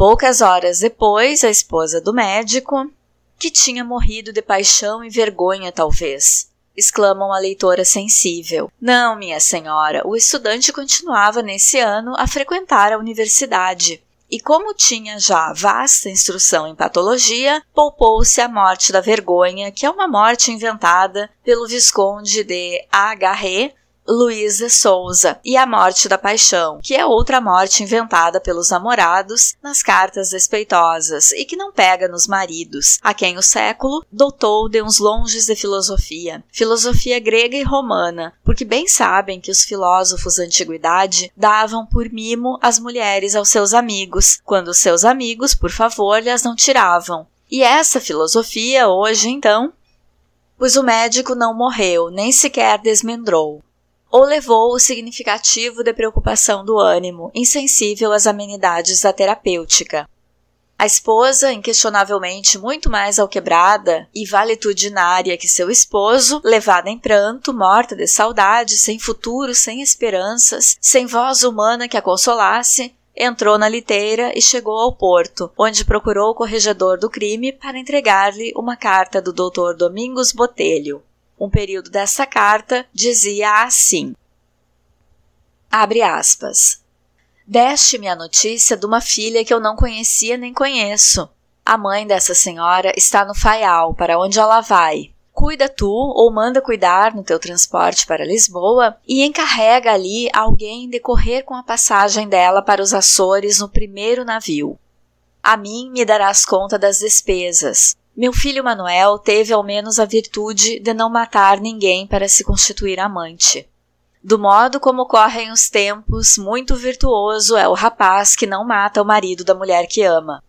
Poucas horas depois, a esposa do médico, que tinha morrido de paixão e vergonha, talvez, exclama uma leitora sensível. Não, minha senhora, o estudante continuava nesse ano a frequentar a universidade. E como tinha já vasta instrução em patologia, poupou-se a morte da vergonha, que é uma morte inventada pelo Visconde de Agarré Luísa Souza e A Morte da Paixão, que é outra morte inventada pelos namorados nas cartas despeitosas e que não pega nos maridos, a quem o século doutou de uns longes de filosofia, filosofia grega e romana, porque bem sabem que os filósofos da antiguidade davam por mimo as mulheres aos seus amigos, quando os seus amigos, por favor, lhes não tiravam. E essa filosofia hoje, então, pois o médico não morreu, nem sequer desmembrou ou levou o significativo de preocupação do ânimo, insensível às amenidades da terapêutica. A esposa, inquestionavelmente muito mais alquebrada e valetudinária que seu esposo, levada em pranto, morta de saudade, sem futuro, sem esperanças, sem voz humana que a consolasse, entrou na liteira e chegou ao porto, onde procurou o corregedor do crime para entregar-lhe uma carta do Dr. Domingos Botelho. Um período dessa carta dizia assim: Abre aspas. Deste-me a notícia de uma filha que eu não conhecia nem conheço. A mãe dessa senhora está no Faial, para onde ela vai. Cuida tu ou manda cuidar no teu transporte para Lisboa e encarrega ali alguém de correr com a passagem dela para os Açores no primeiro navio. A mim me darás conta das despesas. Meu filho Manuel teve ao menos a virtude de não matar ninguém para se constituir amante. Do modo como correm os tempos, muito virtuoso é o rapaz que não mata o marido da mulher que ama.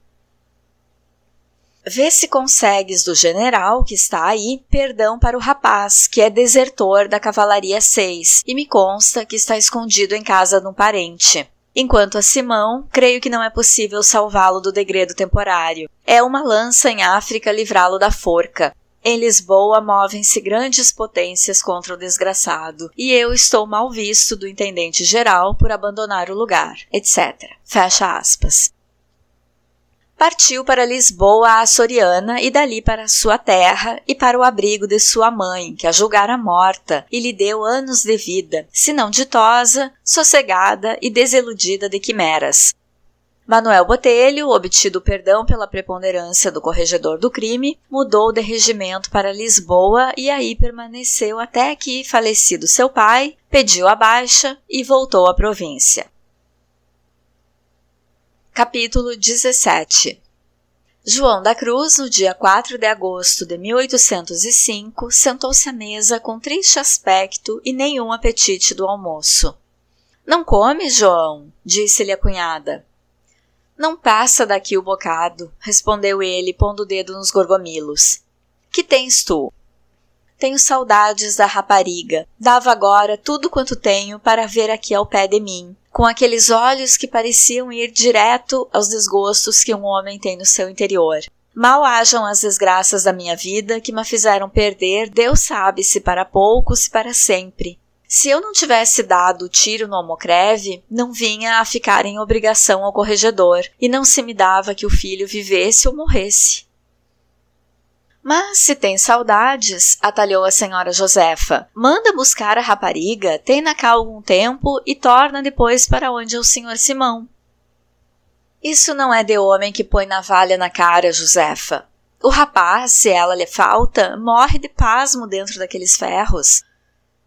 Vê se consegues do general que está aí perdão para o rapaz, que é desertor da cavalaria 6, e me consta que está escondido em casa de um parente. Enquanto a Simão, creio que não é possível salvá-lo do degredo temporário. É uma lança em África livrá-lo da forca. Em Lisboa movem-se grandes potências contra o desgraçado, e eu estou mal visto do intendente geral por abandonar o lugar, etc. Fecha aspas partiu para Lisboa a Soriana e dali para sua terra e para o abrigo de sua mãe, que a julgara morta e lhe deu anos de vida, se não ditosa, sossegada e desiludida de quimeras. Manuel Botelho, obtido perdão pela preponderância do corregedor do crime, mudou de regimento para Lisboa e aí permaneceu até que, falecido seu pai, pediu a baixa e voltou à província. Capítulo 17 João da Cruz, no dia 4 de agosto de 1805, sentou-se à mesa com triste aspecto e nenhum apetite do almoço. Não come, João? disse-lhe a cunhada. Não passa daqui o bocado, respondeu ele, pondo o dedo nos gorgomilos. Que tens tu? Tenho saudades da rapariga. Dava agora tudo quanto tenho para ver aqui ao pé de mim, com aqueles olhos que pareciam ir direto aos desgostos que um homem tem no seu interior. Mal hajam as desgraças da minha vida que me fizeram perder, Deus sabe se para pouco, se para sempre. Se eu não tivesse dado o tiro no almocreve, não vinha a ficar em obrigação ao corregedor, e não se me dava que o filho vivesse ou morresse. Mas se tem saudades, atalhou a senhora Josefa, manda buscar a rapariga, tem-na cá algum tempo e torna depois para onde é o senhor Simão. Isso não é de homem que põe navalha na cara, Josefa. O rapaz, se ela lhe falta, morre de pasmo dentro daqueles ferros.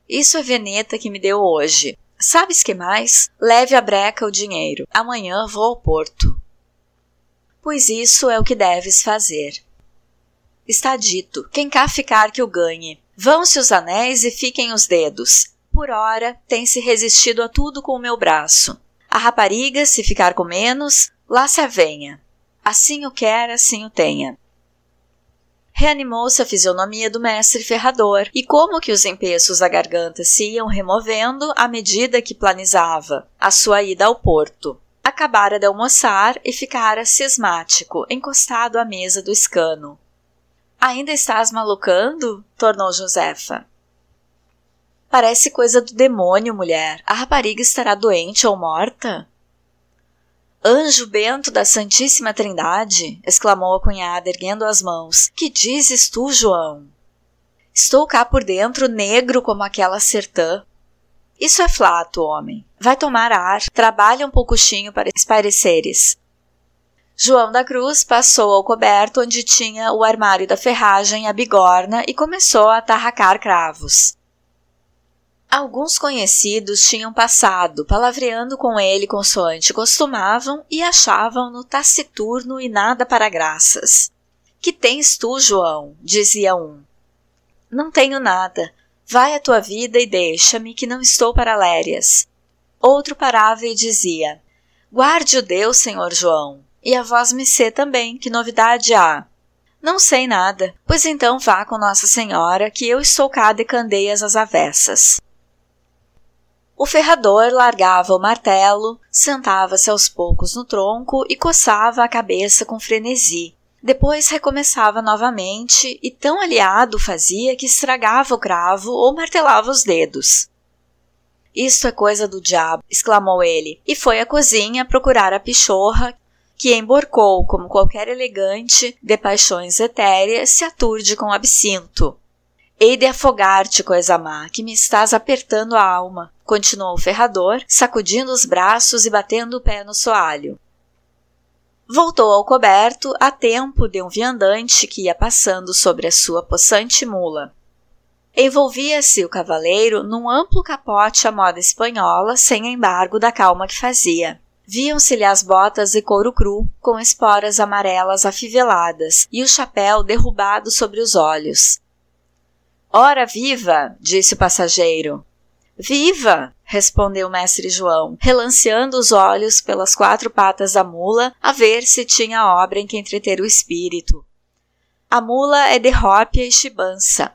Isso é veneta que me deu hoje. Sabes que mais? Leve a breca o dinheiro. Amanhã vou ao porto. Pois isso é o que deves fazer. Está dito: quem cá ficar que o ganhe. Vão-se os anéis e fiquem os dedos. Por ora, tem-se resistido a tudo com o meu braço. A rapariga, se ficar com menos, lá se avenha. Assim o quer, assim o tenha. Reanimou-se a fisionomia do mestre ferrador, e como que os empeços da garganta se iam removendo à medida que planizava a sua ida ao porto. Acabara de almoçar e ficara cismático, encostado à mesa do escano. Ainda estás malucando? tornou Josefa. Parece coisa do demônio, mulher. A rapariga estará doente ou morta? Anjo bento da Santíssima Trindade! exclamou a cunhada, erguendo as mãos. Que dizes tu, João? Estou cá por dentro, negro como aquela sertã. Isso é flato, homem. Vai tomar ar, trabalha um pouquinho para espareceres. João da Cruz passou ao coberto onde tinha o armário da ferragem, a bigorna, e começou a atarracar cravos. Alguns conhecidos tinham passado, palavreando com ele consoante costumavam e achavam-no taciturno e nada para graças. Que tens tu, João? dizia um. Não tenho nada. Vai a tua vida e deixa-me, que não estou para lérias. Outro parava e dizia: Guarde o Deus, senhor João. E a voz me sê também, que novidade há? Não sei nada, pois então vá com Nossa Senhora, que eu estou cá de candeias às avessas. O ferrador largava o martelo, sentava-se aos poucos no tronco e coçava a cabeça com frenesi. Depois recomeçava novamente e tão aliado fazia que estragava o cravo ou martelava os dedos. Isto é coisa do diabo, exclamou ele, e foi à cozinha procurar a pichorra, que emborcou como qualquer elegante de paixões etéreas se aturde com absinto. Hei de afogar-te, coisa má, que me estás apertando a alma, continuou o ferrador, sacudindo os braços e batendo o pé no soalho. Voltou ao coberto a tempo de um viandante que ia passando sobre a sua possante mula. Envolvia-se o cavaleiro num amplo capote à moda espanhola, sem embargo da calma que fazia. Viam-se-lhe as botas de couro cru, com esporas amarelas afiveladas, e o chapéu derrubado sobre os olhos. Ora viva! disse o passageiro. Viva! respondeu mestre João, relanceando os olhos pelas quatro patas da mula a ver se tinha obra em que entreter o espírito. A mula é de rópia e chibança.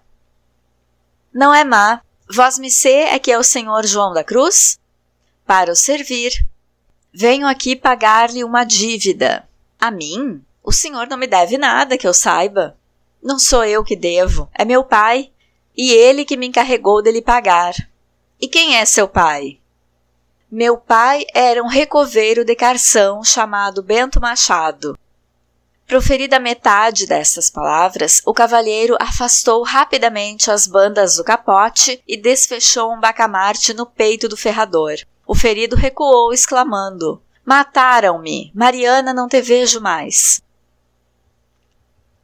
Não é má. Vós me é que é o senhor João da Cruz? Para o servir. Venho aqui pagar-lhe uma dívida. A mim? O senhor não me deve nada que eu saiba. Não sou eu que devo, é meu pai e ele que me encarregou de lhe pagar. E quem é seu pai? Meu pai era um recoveiro de carção chamado Bento Machado. Proferida metade destas palavras, o cavalheiro afastou rapidamente as bandas do capote e desfechou um bacamarte no peito do ferrador. O ferido recuou, exclamando: Mataram-me! Mariana, não te vejo mais.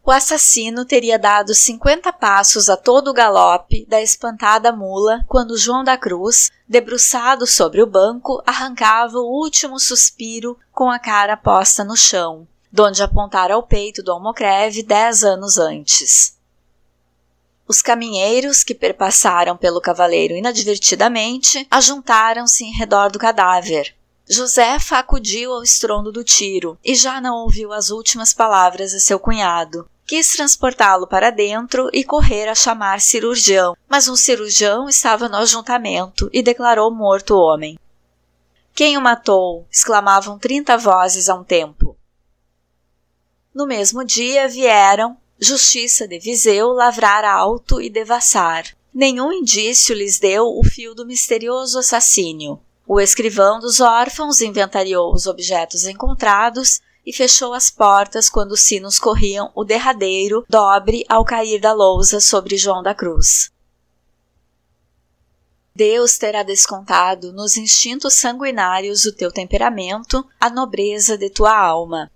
O assassino teria dado cinquenta passos a todo o galope da espantada mula quando João da Cruz, debruçado sobre o banco, arrancava o último suspiro com a cara posta no chão, donde apontara ao peito do almocreve dez anos antes. Os caminheiros que perpassaram pelo cavaleiro inadvertidamente ajuntaram-se em redor do cadáver, Josefa acudiu ao estrondo do tiro e já não ouviu as últimas palavras de seu cunhado, Quis transportá-lo para dentro e correr a chamar cirurgião, mas um cirurgião estava no ajuntamento e declarou morto o homem. Quem o matou? exclamavam trinta vozes a um tempo. No mesmo dia vieram, Justiça de Viseu, lavrar alto e devassar. Nenhum indício lhes deu o fio do misterioso assassínio. O escrivão dos órfãos inventariou os objetos encontrados e fechou as portas quando os sinos corriam o derradeiro dobre ao cair da lousa sobre João da Cruz. Deus terá descontado nos instintos sanguinários do teu temperamento a nobreza de tua alma.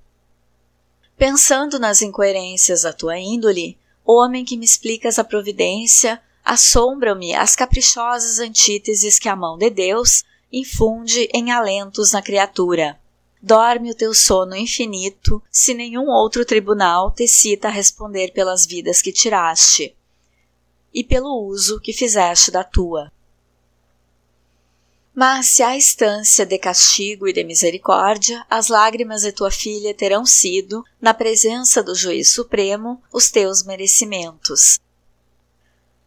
Pensando nas incoerências da tua índole, homem que me explicas a providência, assombram-me as caprichosas antíteses que a mão de Deus infunde em alentos na criatura. Dorme o teu sono infinito, se nenhum outro tribunal te cita a responder pelas vidas que tiraste e pelo uso que fizeste da tua. Mas se há instância de castigo e de misericórdia, as lágrimas de tua filha terão sido, na presença do Juiz Supremo, os teus merecimentos.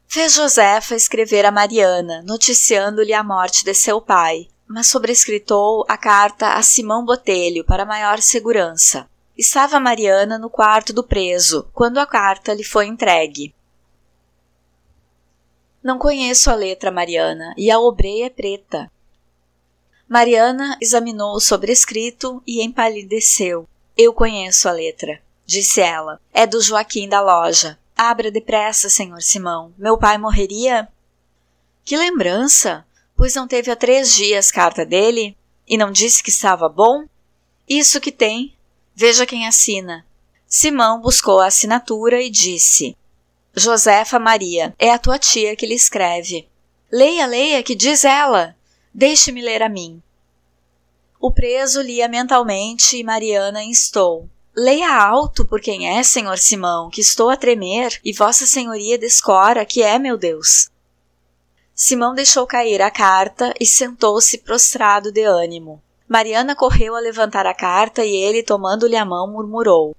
Fez Josefa escrever a Mariana, noticiando-lhe a morte de seu pai, mas sobrescritou a carta a Simão Botelho para maior segurança. Estava Mariana no quarto do preso, quando a carta lhe foi entregue. Não conheço a letra, Mariana, e a obreia é preta. Mariana examinou o sobrescrito e empalideceu. Eu conheço a letra, disse ela. É do Joaquim da loja. Abra depressa, senhor Simão. Meu pai morreria? Que lembrança! Pois não teve há três dias carta dele? E não disse que estava bom? Isso que tem. Veja quem assina. Simão buscou a assinatura e disse: Josefa Maria, é a tua tia que lhe escreve. Leia, leia, que diz ela. Deixe-me ler a mim. O preso lia mentalmente e Mariana instou. Leia alto por quem é, senhor Simão, que estou a tremer, e vossa senhoria descora que é meu Deus. Simão deixou cair a carta e sentou-se prostrado de ânimo. Mariana correu a levantar a carta e ele, tomando-lhe a mão, murmurou: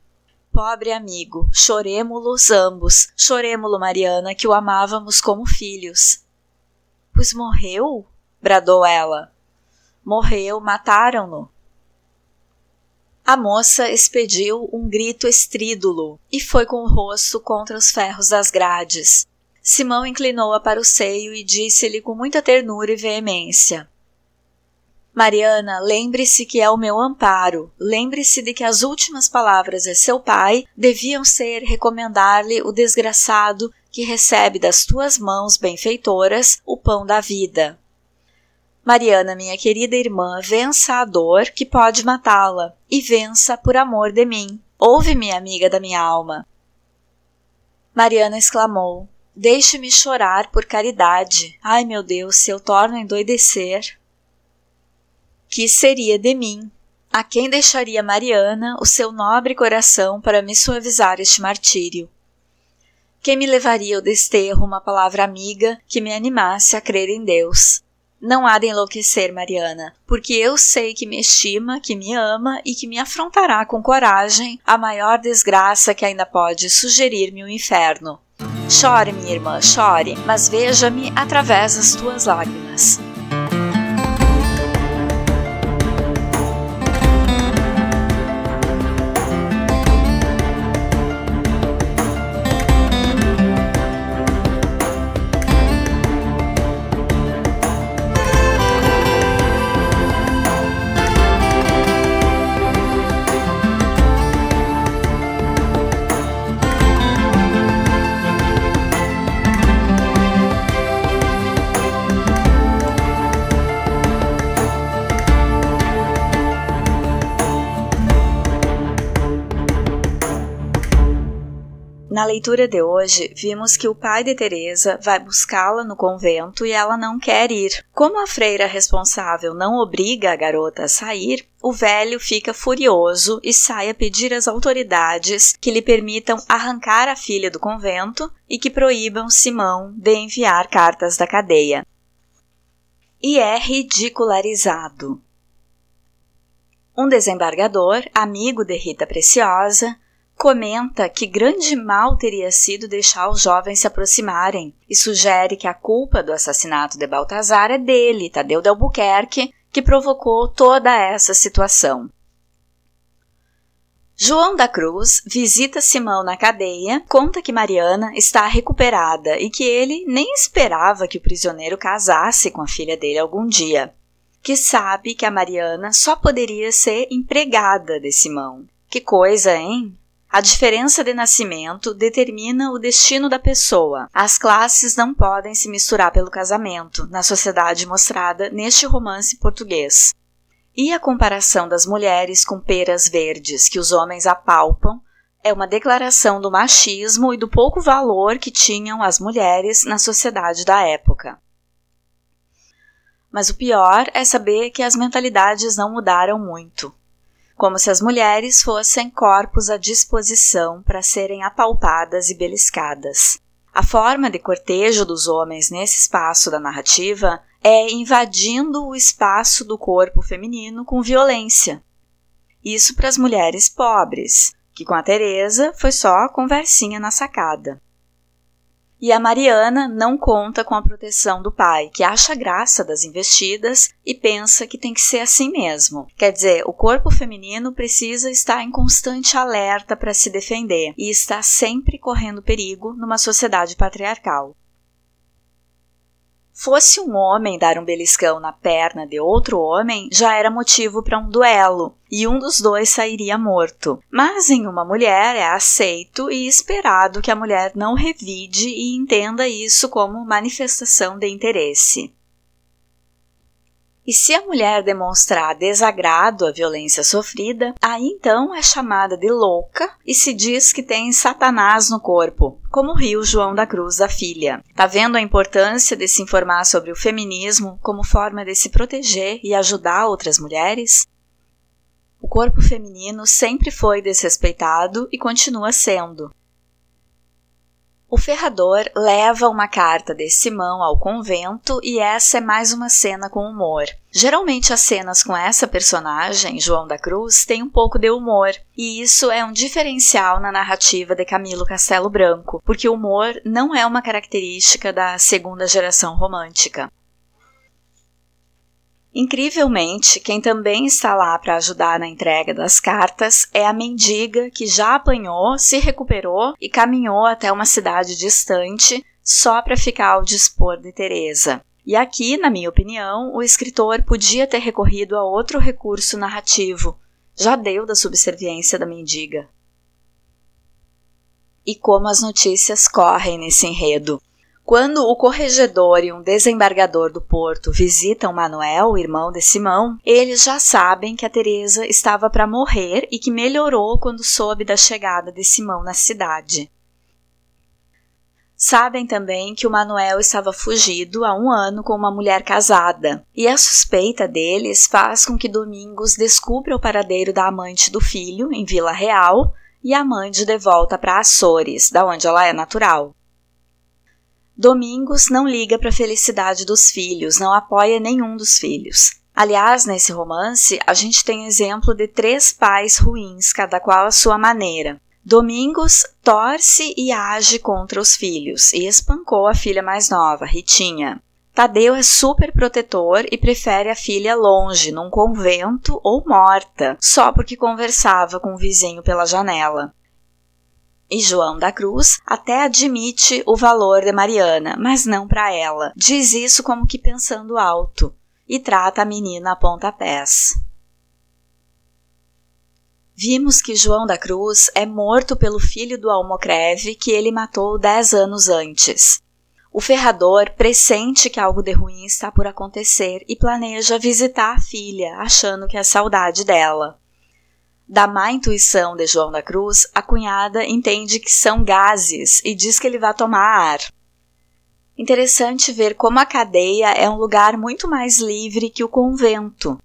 Pobre amigo, choremo-los ambos, choremo-lo, Mariana, que o amávamos como filhos. Pois morreu? bradou ela. Morreu, mataram-no. A moça expediu um grito estrídulo e foi com o rosto contra os ferros das grades. Simão inclinou-a para o seio e disse-lhe com muita ternura e veemência: Mariana, lembre-se que é o meu amparo. Lembre-se de que as últimas palavras de seu pai deviam ser recomendar-lhe o desgraçado que recebe das tuas mãos benfeitoras o pão da vida. Mariana, minha querida irmã, vença a dor que pode matá-la e vença por amor de mim. Ouve-me, amiga da minha alma. Mariana exclamou: Deixe-me chorar por caridade. Ai, meu Deus, se eu torno a endoidecer. Que seria de mim? A quem deixaria Mariana o seu nobre coração para me suavizar este martírio? Quem me levaria ao desterro uma palavra amiga que me animasse a crer em Deus? Não há de enlouquecer, Mariana, porque eu sei que me estima, que me ama e que me afrontará com coragem a maior desgraça que ainda pode sugerir-me o inferno. Chore, minha irmã, chore, mas veja-me através das tuas lágrimas. Na leitura de hoje, vimos que o pai de Teresa vai buscá-la no convento e ela não quer ir. Como a freira responsável não obriga a garota a sair, o velho fica furioso e sai a pedir às autoridades que lhe permitam arrancar a filha do convento e que proíbam Simão de enviar cartas da cadeia. E é ridicularizado. Um desembargador, amigo de Rita Preciosa, comenta que grande mal teria sido deixar os jovens se aproximarem e sugere que a culpa do assassinato de Baltazar é dele, Tadeu de Albuquerque, que provocou toda essa situação. João da Cruz visita Simão na cadeia, conta que Mariana está recuperada e que ele nem esperava que o prisioneiro casasse com a filha dele algum dia. Que sabe que a Mariana só poderia ser empregada de Simão Que coisa, hein? A diferença de nascimento determina o destino da pessoa. As classes não podem se misturar pelo casamento, na sociedade mostrada neste romance português. E a comparação das mulheres com peras verdes que os homens apalpam é uma declaração do machismo e do pouco valor que tinham as mulheres na sociedade da época. Mas o pior é saber que as mentalidades não mudaram muito como se as mulheres fossem corpos à disposição para serem apalpadas e beliscadas. A forma de cortejo dos homens nesse espaço da narrativa é invadindo o espaço do corpo feminino com violência. Isso para as mulheres pobres, que com a Teresa foi só conversinha na sacada. E a Mariana não conta com a proteção do pai, que acha graça das investidas e pensa que tem que ser assim mesmo. Quer dizer, o corpo feminino precisa estar em constante alerta para se defender e está sempre correndo perigo numa sociedade patriarcal. Fosse um homem dar um beliscão na perna de outro homem, já era motivo para um duelo, e um dos dois sairia morto. Mas em uma mulher é aceito e esperado que a mulher não revide e entenda isso como manifestação de interesse. E se a mulher demonstrar desagrado à violência sofrida, aí então é chamada de louca e se diz que tem Satanás no corpo, como riu João da Cruz da filha. Tá vendo a importância de se informar sobre o feminismo como forma de se proteger e ajudar outras mulheres? O corpo feminino sempre foi desrespeitado e continua sendo. O ferrador leva uma carta de Simão ao convento e essa é mais uma cena com humor. Geralmente as cenas com essa personagem, João da Cruz, têm um pouco de humor, e isso é um diferencial na narrativa de Camilo Castelo Branco, porque o humor não é uma característica da segunda geração romântica. Incrivelmente, quem também está lá para ajudar na entrega das cartas é a mendiga que já apanhou, se recuperou e caminhou até uma cidade distante só para ficar ao dispor de Teresa. E aqui, na minha opinião, o escritor podia ter recorrido a outro recurso narrativo. Já deu da subserviência da mendiga. E como as notícias correm nesse enredo. Quando o corregedor e um desembargador do porto visitam Manuel, irmão de Simão, eles já sabem que a Teresa estava para morrer e que melhorou quando soube da chegada de Simão na cidade. Sabem também que o Manuel estava fugido há um ano com uma mulher casada, e a suspeita deles faz com que Domingos descubra o paradeiro da amante do filho em Vila Real e a mande de volta para Açores, da onde ela é natural. Domingos não liga para a felicidade dos filhos, não apoia nenhum dos filhos. Aliás, nesse romance, a gente tem exemplo de três pais ruins, cada qual à sua maneira. Domingos torce e age contra os filhos e espancou a filha mais nova, Ritinha. Tadeu é super protetor e prefere a filha longe, num convento ou morta, só porque conversava com o vizinho pela janela. E João da Cruz até admite o valor de Mariana, mas não para ela. Diz isso como que pensando alto e trata a menina a pontapés. Vimos que João da Cruz é morto pelo filho do Almocreve que ele matou dez anos antes. O ferrador pressente que algo de ruim está por acontecer e planeja visitar a filha, achando que é saudade dela. Da má intuição de João da Cruz, a cunhada entende que são gases e diz que ele vai tomar ar. Interessante ver como a cadeia é um lugar muito mais livre que o convento.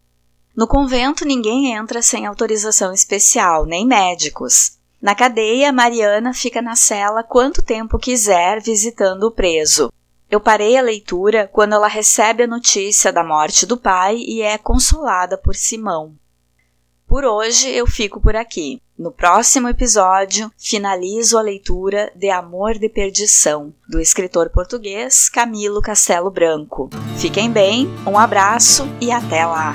No convento, ninguém entra sem autorização especial, nem médicos. Na cadeia, Mariana fica na cela quanto tempo quiser visitando o preso. Eu parei a leitura quando ela recebe a notícia da morte do pai e é consolada por Simão. Por hoje eu fico por aqui. No próximo episódio, finalizo a leitura de Amor de Perdição, do escritor português Camilo Castelo Branco. Fiquem bem, um abraço e até lá!